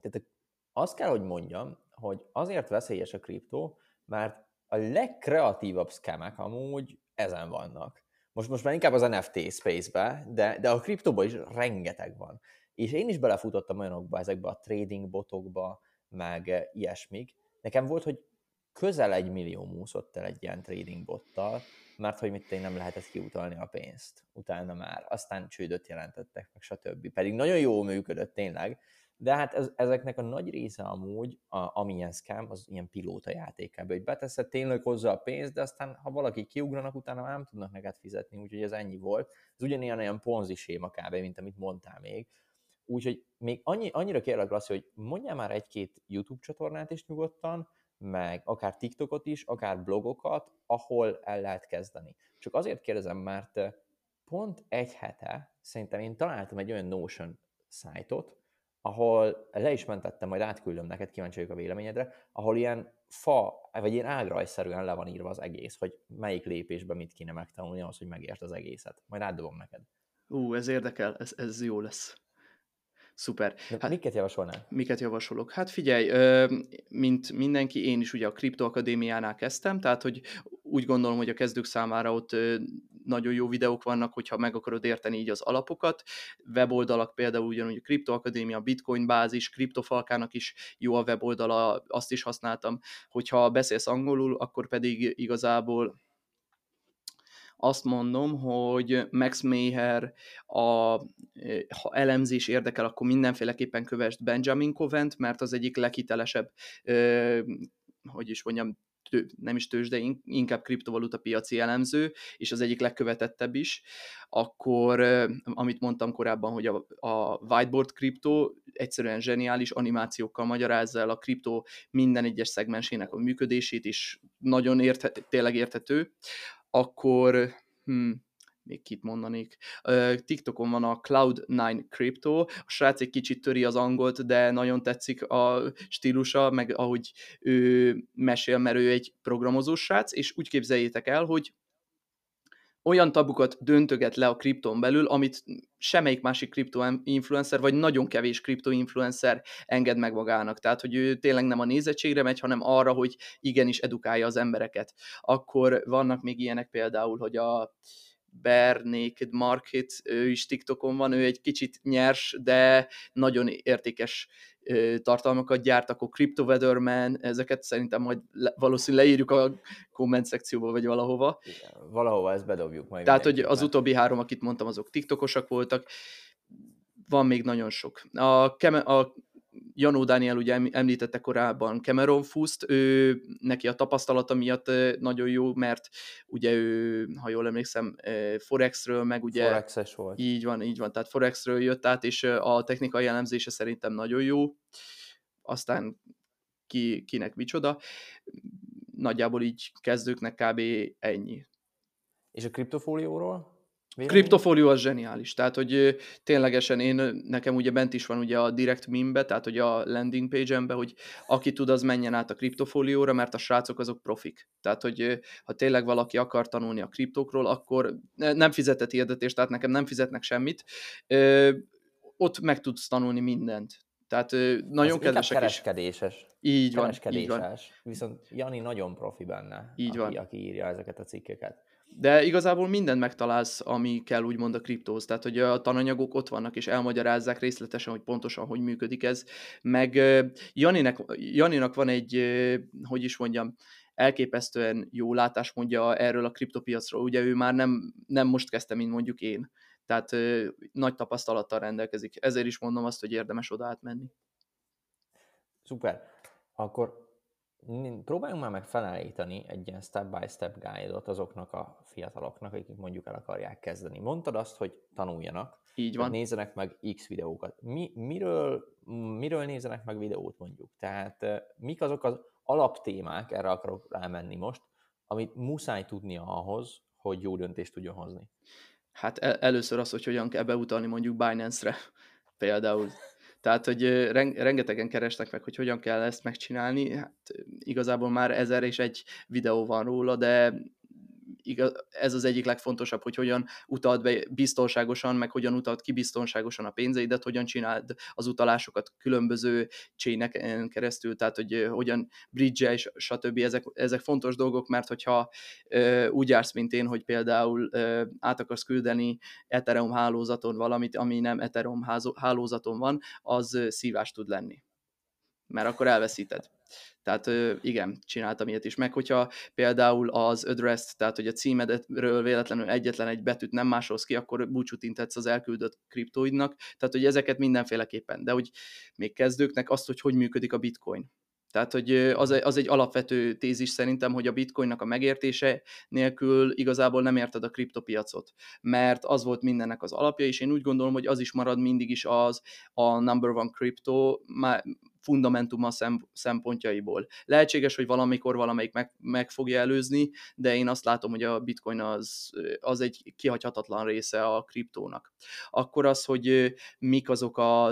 tehát azt kell, hogy mondjam, hogy azért veszélyes a kriptó, mert a legkreatívabb szkemek amúgy ezen vannak. Most, most már inkább az NFT space-be, de, de a kriptóban is rengeteg van. És én is belefutottam olyanokba, ezekbe a trading botokba, meg ilyesmik. Nekem volt, hogy közel egy millió múszott el egy ilyen trading bottal, mert hogy mit nem lehetett kiutalni a pénzt utána már. Aztán csődöt jelentettek, meg stb. Pedig nagyon jól működött tényleg, de hát ez, ezeknek a nagy része amúgy, a, amilyen scam, az ilyen pilóta játékába, hogy beteszed tényleg hozzá a pénzt, de aztán ha valaki kiugranak, utána már nem tudnak neked fizetni, úgyhogy ez ennyi volt. Ez ugyanilyen olyan ponzi séma kb., mint amit mondtál még. Úgyhogy még annyi, annyira kérlek, Lasszi, hogy mondjál már egy-két YouTube csatornát is nyugodtan, meg akár TikTokot is, akár blogokat, ahol el lehet kezdeni. Csak azért kérdezem, mert pont egy hete szerintem én találtam egy olyan Notion szájtot, ahol le is mentettem, majd átküldöm neked, kíváncsi vagyok a véleményedre, ahol ilyen fa, vagy ilyen ágrajszerűen le van írva az egész, hogy melyik lépésben mit kéne megtanulni ahhoz, hogy megért az egészet. Majd átdobom neked. Ú, ez érdekel, ez, ez jó lesz. Szuper. Hát, miket javasolnál? Miket javasolok? Hát figyelj, mint mindenki, én is ugye a Kriptoakadémiánál kezdtem, tehát hogy úgy gondolom, hogy a kezdők számára ott nagyon jó videók vannak, hogyha meg akarod érteni így az alapokat. Weboldalak például ugyanúgy a Kriptoakadémia, Bitcoin bázis, Kriptofalkának is jó a weboldala, azt is használtam. Hogyha beszélsz angolul, akkor pedig igazából azt mondom, hogy Max Mayher, a, ha elemzés érdekel, akkor mindenféleképpen kövest Benjamin Covent, mert az egyik leghitelesebb, hogy is mondjam, tő, nem is tőzs, de inkább kriptovaluta piaci elemző, és az egyik legkövetettebb is, akkor, amit mondtam korábban, hogy a, a whiteboard kripto egyszerűen zseniális animációkkal magyarázza el a kriptó minden egyes szegmensének a működését, és nagyon érthet, tényleg érthető. Akkor hmm, még kit mondanék. TikTokon van a Cloud9 Crypto, a srác egy kicsit töri az angolt, de nagyon tetszik a stílusa, meg ahogy ő mesél, mert ő egy programozó srác, és úgy képzeljétek el, hogy olyan tabukat döntöget le a kripton belül, amit semmelyik másik kripto-influencer, vagy nagyon kevés kripto-influencer enged meg magának. Tehát, hogy ő tényleg nem a nézettségre megy, hanem arra, hogy igenis edukálja az embereket. Akkor vannak még ilyenek például, hogy a Bear Naked Market, ő is TikTokon van, ő egy kicsit nyers, de nagyon értékes tartalmakat gyárt, akkor Crypto Weatherman, ezeket szerintem majd le, valószínűleg leírjuk a komment szekcióba, vagy valahova. Igen, valahova ezt bedobjuk majd. Tehát, hogy az utóbbi három, akit mondtam, azok TikTokosak voltak, van még nagyon sok. A, Keme- a Janó Dániel ugye említette korábban Cameron Fust, ő neki a tapasztalata miatt nagyon jó, mert ugye ő, ha jól emlékszem, Forexről, meg ugye... Forexes volt. Így van, így van, tehát Forexről jött át, és a technikai elemzése szerintem nagyon jó. Aztán ki, kinek micsoda. Nagyjából így kezdőknek kb. ennyi. És a kriptofólióról? Kriptofólió az zseniális, tehát hogy ténylegesen én, nekem ugye bent is van ugye a direct meme tehát hogy a landing page-embe, hogy aki tud, az menjen át a kriptofólióra, mert a srácok azok profik. Tehát, hogy ha tényleg valaki akar tanulni a kriptókról, akkor nem fizetett hirdetést, tehát nekem nem fizetnek semmit, ott meg tudsz tanulni mindent. Tehát nagyon az kedvesek kereskedéses. Is. Így van, így van. Viszont Jani nagyon profi benne, így aki, van. aki írja ezeket a cikkeket. De igazából mindent megtalálsz, ami kell úgymond a kriptóhoz. Tehát, hogy a tananyagok ott vannak, és elmagyarázzák részletesen, hogy pontosan hogy működik ez. Meg Janinek, Janinak van egy, hogy is mondjam, elképesztően jó látásmondja erről a kriptopiacról. Ugye ő már nem, nem most kezdte, mint mondjuk én. Tehát nagy tapasztalattal rendelkezik. Ezért is mondom azt, hogy érdemes oda átmenni. Szuper. Akkor próbáljunk már meg felállítani egy ilyen step-by-step guide-ot azoknak a fiataloknak, akik mondjuk el akarják kezdeni. Mondtad azt, hogy tanuljanak, Így van. nézzenek meg X videókat. Mi, miről, miről nézzenek meg videót mondjuk? Tehát mik azok az alaptémák, erre akarok rámenni most, amit muszáj tudnia ahhoz, hogy jó döntést tudjon hozni? Hát el- először az, hogy hogyan kell beutalni mondjuk Binance-re például. Tehát, hogy rengetegen keresnek meg, hogy hogyan kell ezt megcsinálni. Hát igazából már ezer és egy videó van róla, de igaz, ez az egyik legfontosabb, hogy hogyan utalt be biztonságosan, meg hogyan utalt ki biztonságosan a pénzeidet, hogyan csináld az utalásokat különböző chaineken keresztül, tehát hogy hogyan bridge és stb. Ezek, ezek fontos dolgok, mert hogyha ö, úgy jársz, mint én, hogy például ö, át akarsz küldeni Ethereum hálózaton valamit, ami nem Ethereum hálózaton van, az szívás tud lenni. Mert akkor elveszíted. Tehát igen, csináltam ilyet is. Meg hogyha például az address tehát hogy a címedről véletlenül egyetlen egy betűt nem másolsz ki, akkor búcsút intetsz az elküldött kriptoidnak. Tehát, hogy ezeket mindenféleképpen. De hogy még kezdőknek azt, hogy hogy működik a bitcoin. Tehát, hogy az, az egy alapvető tézis szerintem, hogy a bitcoinnak a megértése nélkül igazából nem érted a kriptopiacot, mert az volt mindennek az alapja, és én úgy gondolom, hogy az is marad mindig is az a number one crypto, fundamentuma szempontjaiból. Lehetséges, hogy valamikor valamelyik meg, meg fogja előzni, de én azt látom, hogy a bitcoin az, az egy kihagyhatatlan része a kriptónak. Akkor az, hogy mik azok a,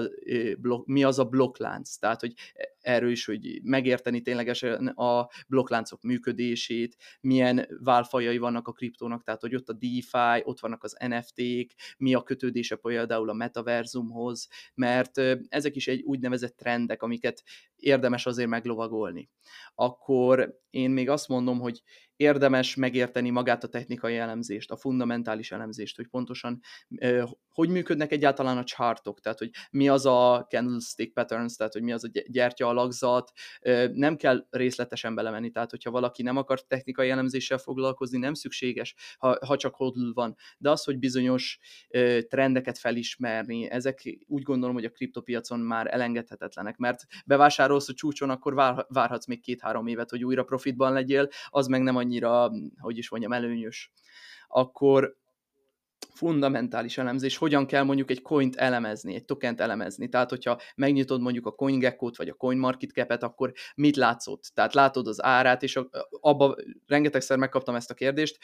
mi az a blokklánc, tehát hogy erről is, hogy megérteni ténylegesen a blokkláncok működését, milyen válfajai vannak a kriptónak, tehát hogy ott a DeFi, ott vannak az NFT-k, mi a kötődése például a metaverzumhoz, mert ezek is egy úgynevezett trendek, amiket érdemes azért meglovagolni. Akkor én még azt mondom, hogy érdemes megérteni magát a technikai elemzést, a fundamentális elemzést, hogy pontosan hogy működnek egyáltalán a chartok, tehát hogy mi az a candlestick patterns, tehát hogy mi az a gyertya alakzat, nem kell részletesen belemenni, tehát hogyha valaki nem akar technikai elemzéssel foglalkozni, nem szükséges, ha, ha csak hodl van, de az, hogy bizonyos trendeket felismerni, ezek úgy gondolom, hogy a kriptopiacon már elengedhetetlenek, mert bevásárolsz a csúcson, akkor várhatsz még két-három évet, hogy újra profitban legyél, az meg nem annyira, hogy is mondjam, előnyös. Akkor fundamentális elemzés, hogyan kell mondjuk egy coint elemezni, egy tokent elemezni. Tehát, hogyha megnyitod mondjuk a CoinGecko-t, vagy a CoinMarketCap-et, akkor mit látszott? Tehát látod az árát, és abba rengetegszer megkaptam ezt a kérdést,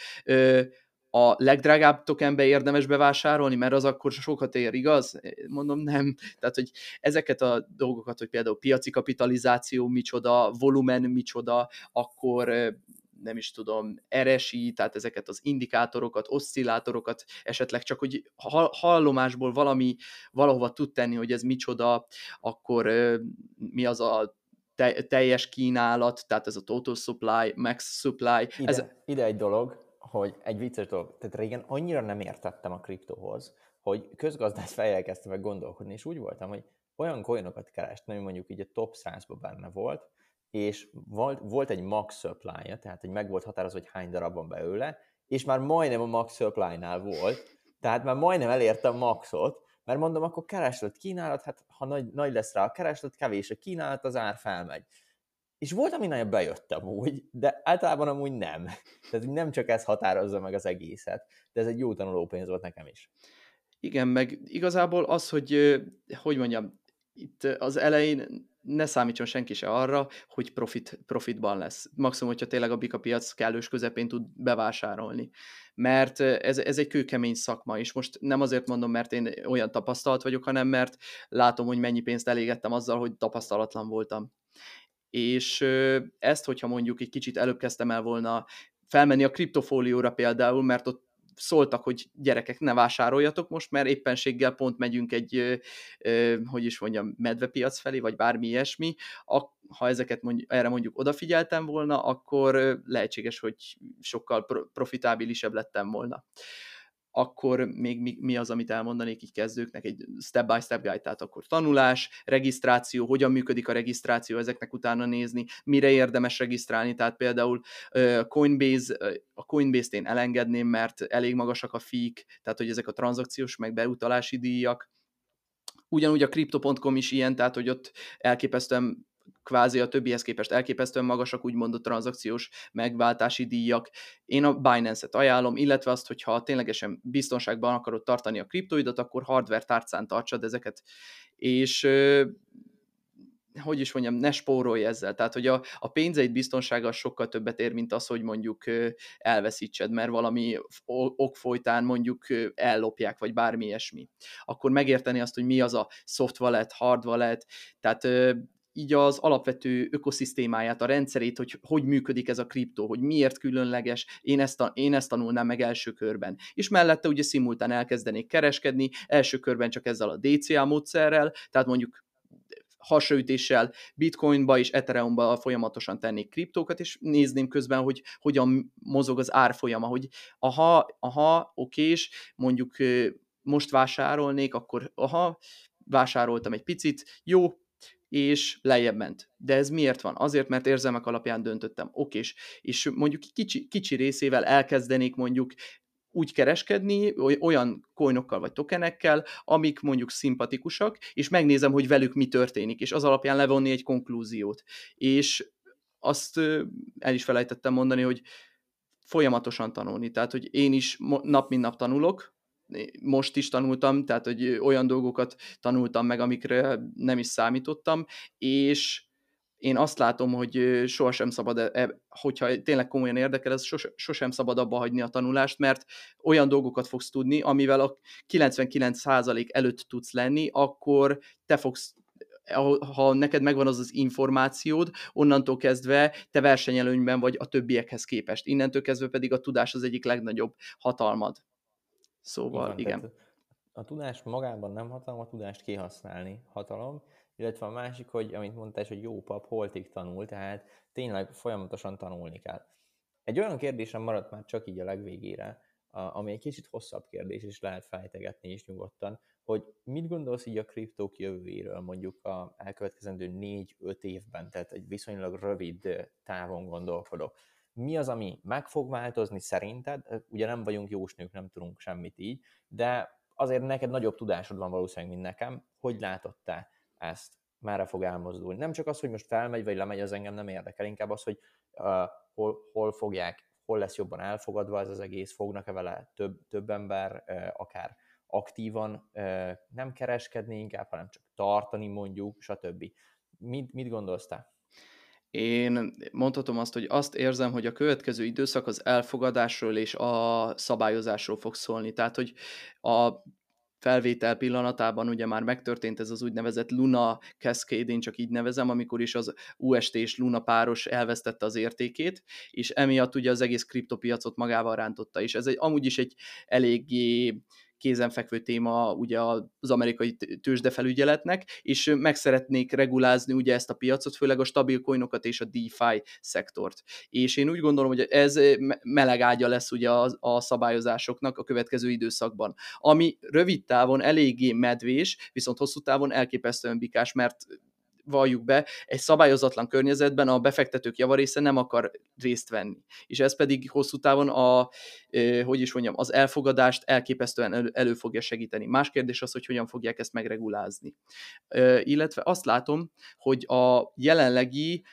a legdrágább tokenbe érdemes bevásárolni, mert az akkor sokat ér, igaz? Mondom, nem. Tehát, hogy ezeket a dolgokat, hogy például piaci kapitalizáció micsoda, volumen micsoda, akkor nem is tudom, RSI, tehát ezeket az indikátorokat, oszcillátorokat, esetleg csak, hogy hallomásból valami valahova tud tenni, hogy ez micsoda, akkor mi az a teljes kínálat, tehát ez a total supply, max supply. Ide, ez... ide egy dolog, hogy egy vicces dolog, tehát régen annyira nem értettem a kriptóhoz, hogy közgazdász fejjel kezdtem meg gondolkodni, és úgy voltam, hogy olyan coinokat kerestem, ami mondjuk így a top 100-ban benne volt, és volt, volt egy max supply tehát hogy meg volt határozva, hogy hány darab van belőle, és már majdnem a max supply-nál volt, tehát már majdnem elérte a maxot, mert mondom, akkor kereslet, kínálat, hát ha nagy, nagy lesz rá a kereslet, kevés a kínálat, az ár felmegy. És volt, ami nagyon bejöttem úgy, de általában amúgy nem. Tehát nem csak ez határozza meg az egészet, de ez egy jó tanulópénz volt nekem is. Igen, meg igazából az, hogy, hogy mondjam, itt az elején ne számítson senki se arra, hogy profit, profitban lesz. Maximum, hogyha tényleg a bika piac kellős közepén tud bevásárolni. Mert ez, ez egy kőkemény szakma, és most nem azért mondom, mert én olyan tapasztalt vagyok, hanem mert látom, hogy mennyi pénzt elégettem azzal, hogy tapasztalatlan voltam. És ezt, hogyha mondjuk egy kicsit előbb kezdtem el volna felmenni a kriptofólióra például, mert ott szóltak, hogy gyerekek, ne vásároljatok most, mert éppenséggel pont megyünk egy, hogy is mondjam, medvepiac felé, vagy bármi ilyesmi. Ha ezeket mondjuk, erre mondjuk odafigyeltem volna, akkor lehetséges, hogy sokkal profitábilisebb lettem volna akkor még mi, mi az, amit elmondanék így kezdőknek, egy step-by-step guide, tehát akkor tanulás, regisztráció, hogyan működik a regisztráció, ezeknek utána nézni, mire érdemes regisztrálni, tehát például Coinbase, a Coinbase-t én elengedném, mert elég magasak a fík, tehát hogy ezek a tranzakciós meg beutalási díjak, Ugyanúgy a Crypto.com is ilyen, tehát hogy ott elképesztően kvázi a többihez képest elképesztően magasak, úgymond a tranzakciós megváltási díjak. Én a Binance-et ajánlom, illetve azt, hogyha ténylegesen biztonságban akarod tartani a kriptoidat, akkor hardware tárcán tartsad ezeket, és hogy is mondjam, ne spórolj ezzel. Tehát, hogy a, a pénzeid biztonsága sokkal többet ér, mint az, hogy mondjuk elveszítsed, mert valami ok folytán mondjuk ellopják, vagy bármi ilyesmi. Akkor megérteni azt, hogy mi az a soft wallet, hard wallet, tehát így az alapvető ökoszisztémáját, a rendszerét, hogy hogy működik ez a kriptó, hogy miért különleges, én ezt, a, én ezt tanulnám meg első körben. És mellette ugye szimultán elkezdenék kereskedni, első körben csak ezzel a DCA módszerrel, tehát mondjuk hasraütéssel Bitcoinba és Ethereumba folyamatosan tennék kriptókat, és nézném közben, hogy hogyan mozog az árfolyama, hogy aha, aha, okés, mondjuk most vásárolnék, akkor aha, vásároltam egy picit, jó, és lejjebb ment. De ez miért van? Azért, mert érzelmek alapján döntöttem. Oké, és, mondjuk kicsi, kicsi részével elkezdenék mondjuk úgy kereskedni, olyan coinokkal vagy tokenekkel, amik mondjuk szimpatikusak, és megnézem, hogy velük mi történik, és az alapján levonni egy konklúziót. És azt el is felejtettem mondani, hogy folyamatosan tanulni. Tehát, hogy én is nap mint nap tanulok, most is tanultam, tehát, hogy olyan dolgokat tanultam meg, amikre nem is számítottam, és én azt látom, hogy sohasem szabad, e, e, hogyha tényleg komolyan érdekel, ez sos, sosem szabad abba hagyni a tanulást, mert olyan dolgokat fogsz tudni, amivel a 99% előtt tudsz lenni, akkor te fogsz ha neked megvan az az információd, onnantól kezdve te versenyelőnyben vagy a többiekhez képest. Innentől kezdve pedig a tudás az egyik legnagyobb hatalmad. Szóval, igen. igen. A tudás magában nem hatalom, a tudást kihasználni hatalom, illetve a másik, hogy amit mondtál, hogy jó pap holtig tanul, tehát tényleg folyamatosan tanulni kell. Egy olyan kérdésem maradt már csak így a legvégére, ami egy kicsit hosszabb kérdés, és lehet fejtegetni is nyugodtan, hogy mit gondolsz így a kriptók jövőjéről mondjuk a elkövetkezendő 4-5 évben, tehát egy viszonylag rövid távon gondolkodok. Mi az, ami meg fog változni szerinted? Ugye nem vagyunk jósnők, nem tudunk semmit így, de azért neked nagyobb tudásod van valószínűleg, mint nekem. Hogy látod te ezt? Merre fog elmozdulni? Nem csak az, hogy most felmegy vagy lemegy, az engem nem érdekel, inkább az, hogy uh, hol, hol fogják, hol lesz jobban elfogadva ez az egész, fognak-e vele több, több ember, uh, akár aktívan uh, nem kereskedni inkább, hanem csak tartani mondjuk, stb. Mit, mit gondolsz te? Én mondhatom azt, hogy azt érzem, hogy a következő időszak az elfogadásról és a szabályozásról fog szólni. Tehát, hogy a felvétel pillanatában ugye már megtörtént ez az úgynevezett Luna Cascade, én csak így nevezem, amikor is az UST és Luna páros elvesztette az értékét, és emiatt ugye az egész kriptopiacot magával rántotta, és ez egy, amúgy is egy eléggé kézenfekvő téma ugye az amerikai tőzsdefelügyeletnek, és meg szeretnék regulázni ugye ezt a piacot, főleg a stabil coinokat és a DeFi szektort. És én úgy gondolom, hogy ez meleg ágya lesz ugye a, a szabályozásoknak a következő időszakban, ami rövid távon eléggé medvés, viszont hosszú távon elképesztően bikás, mert valljuk be, egy szabályozatlan környezetben a befektetők javarésze nem akar részt venni. És ez pedig hosszú távon a, hogy is mondjam, az elfogadást elképesztően elő, elő fogja segíteni. Más kérdés az, hogy hogyan fogják ezt megregulázni. Illetve azt látom, hogy a jelenlegi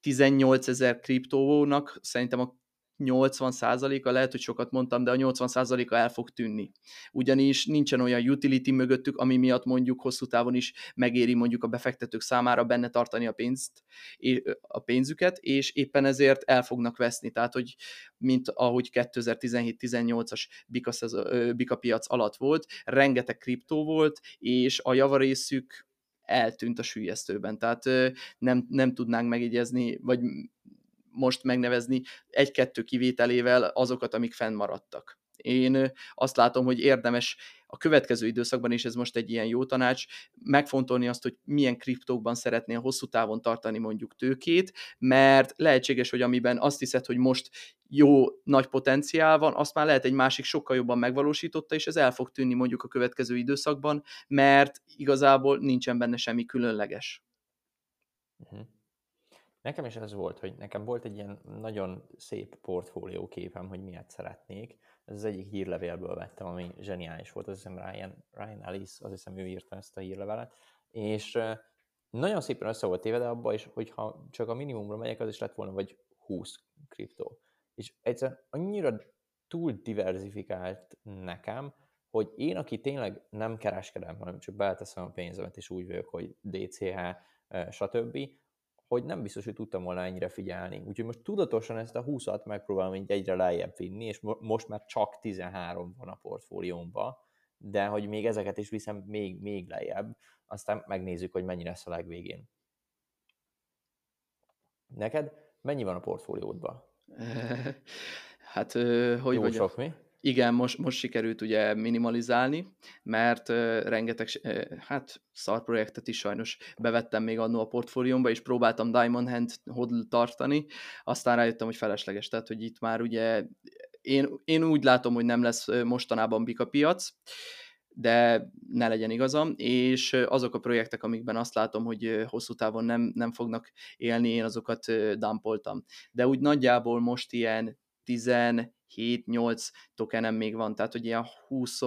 18 ezer kriptónak szerintem a 80%-a, lehet, hogy sokat mondtam, de a 80%-a el fog tűnni. Ugyanis nincsen olyan utility mögöttük, ami miatt mondjuk hosszú távon is megéri mondjuk a befektetők számára benne tartani a pénzt, a pénzüket, és éppen ezért el fognak veszni. Tehát, hogy mint ahogy 2017-18-as Bika, Bika piac alatt volt, rengeteg kriptó volt, és a javarészük eltűnt a sülyeztőben. Tehát nem, nem tudnánk megjegyezni, vagy most megnevezni egy-kettő kivételével azokat, amik fennmaradtak. Én azt látom, hogy érdemes a következő időszakban, és ez most egy ilyen jó tanács, megfontolni azt, hogy milyen kriptókban szeretnél hosszú távon tartani mondjuk tőkét, mert lehetséges, hogy amiben azt hiszed, hogy most jó nagy potenciál van, azt már lehet egy másik sokkal jobban megvalósította, és ez el fog tűnni mondjuk a következő időszakban, mert igazából nincsen benne semmi különleges. Uh-huh. Nekem is ez volt, hogy nekem volt egy ilyen nagyon szép portfólió képem, hogy miért szeretnék. Ez az egyik hírlevélből vettem, ami zseniális volt, azt hiszem Ryan, Ryan Ellis, azt hiszem ő írta ezt a hírlevelet, és nagyon szépen össze volt téve, de abban is, hogyha csak a minimumra megyek, az is lett volna vagy 20 kriptó. És egyszerűen annyira túl diversifikált nekem, hogy én, aki tényleg nem kereskedem, hanem csak beleteszem a pénzemet, és úgy vagyok, hogy DCH, stb., hogy nem biztos, hogy tudtam volna ennyire figyelni. Úgyhogy most tudatosan ezt a 20-at megpróbálom így egyre lejjebb vinni, és most már csak 13 van a portfóliómban, de hogy még ezeket is viszem még, még lejjebb, aztán megnézzük, hogy mennyi lesz a legvégén. Neked mennyi van a portfóliódban? Hát, hogy Jó vagy? sok, mi? Igen, most, most sikerült ugye minimalizálni, mert uh, rengeteg, uh, hát szar projektet is sajnos bevettem még annó a portfóliómba, és próbáltam Diamond Hand hodl tartani, aztán rájöttem, hogy felesleges, tehát hogy itt már ugye én, én úgy látom, hogy nem lesz mostanában bika piac, de ne legyen igazam, és azok a projektek, amikben azt látom, hogy hosszú távon nem, nem fognak élni, én azokat dumpoltam. De úgy nagyjából most ilyen 17-8 tokenem még van, tehát hogy ilyen 20,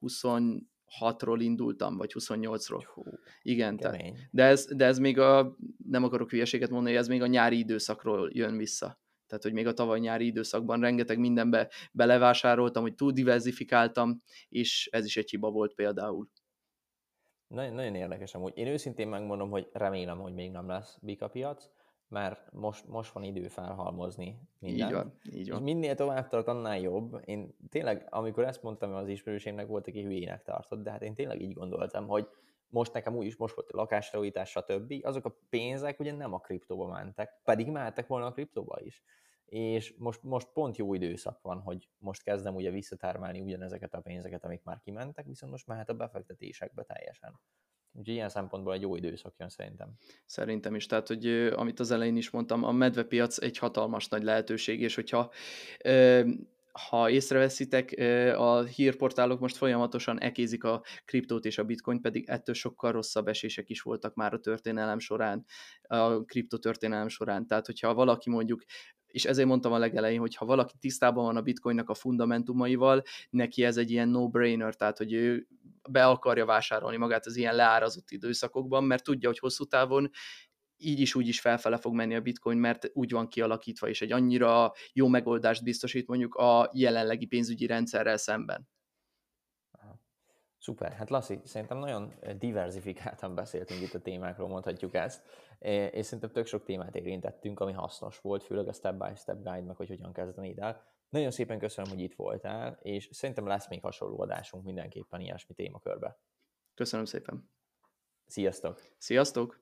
26-ról indultam, vagy 28-ról. Hú, Igen, tehát, de, ez, de ez még a, nem akarok hülyeséget mondani, ez még a nyári időszakról jön vissza. Tehát, hogy még a tavaly nyári időszakban rengeteg mindenbe belevásároltam, hogy túl diversifikáltam, és ez is egy hiba volt például. Nagyon, nagyon érdekes amúgy. Én őszintén megmondom, hogy remélem, hogy még nem lesz bika piac, mert most, most van idő felhalmozni mindent. Így van, így van. És minél tovább tart, annál jobb. Én tényleg, amikor ezt mondtam, az ismerősémnek volt, aki hülyének tartott, de hát én tényleg így gondoltam, hogy most nekem úgy is, most volt a lakásfelújítás, stb. Azok a pénzek ugye nem a kriptóba mentek, pedig mehettek volna a kriptóba is. És most, most pont jó időszak van, hogy most kezdem ugye visszatármálni ugyanezeket a pénzeket, amik már kimentek, viszont most mehet a befektetésekbe teljesen. Úgyhogy ilyen szempontból egy jó időszak jön szerintem. Szerintem is. Tehát, hogy amit az elején is mondtam, a medvepiac egy hatalmas nagy lehetőség, és hogyha ha észreveszitek, a hírportálok most folyamatosan ekézik a kriptót és a bitcoin, pedig ettől sokkal rosszabb esések is voltak már a történelem során, a kriptotörténelem során. Tehát, hogyha valaki mondjuk és ezért mondtam a legelején, hogy ha valaki tisztában van a bitcoinnak a fundamentumaival, neki ez egy ilyen no-brainer, tehát hogy ő be akarja vásárolni magát az ilyen leárazott időszakokban, mert tudja, hogy hosszú távon így is úgy is felfele fog menni a bitcoin, mert úgy van kialakítva, és egy annyira jó megoldást biztosít mondjuk a jelenlegi pénzügyi rendszerrel szemben. Szuper, hát Lassi, szerintem nagyon diversifikáltan beszéltünk itt a témákról, mondhatjuk ezt, és szerintem tök sok témát érintettünk, ami hasznos volt, főleg a step-by-step guide, meg hogy hogyan kezdenéd el. Nagyon szépen köszönöm, hogy itt voltál, és szerintem lesz még hasonló adásunk mindenképpen ilyesmi témakörbe. Köszönöm szépen. Sziasztok! Sziasztok!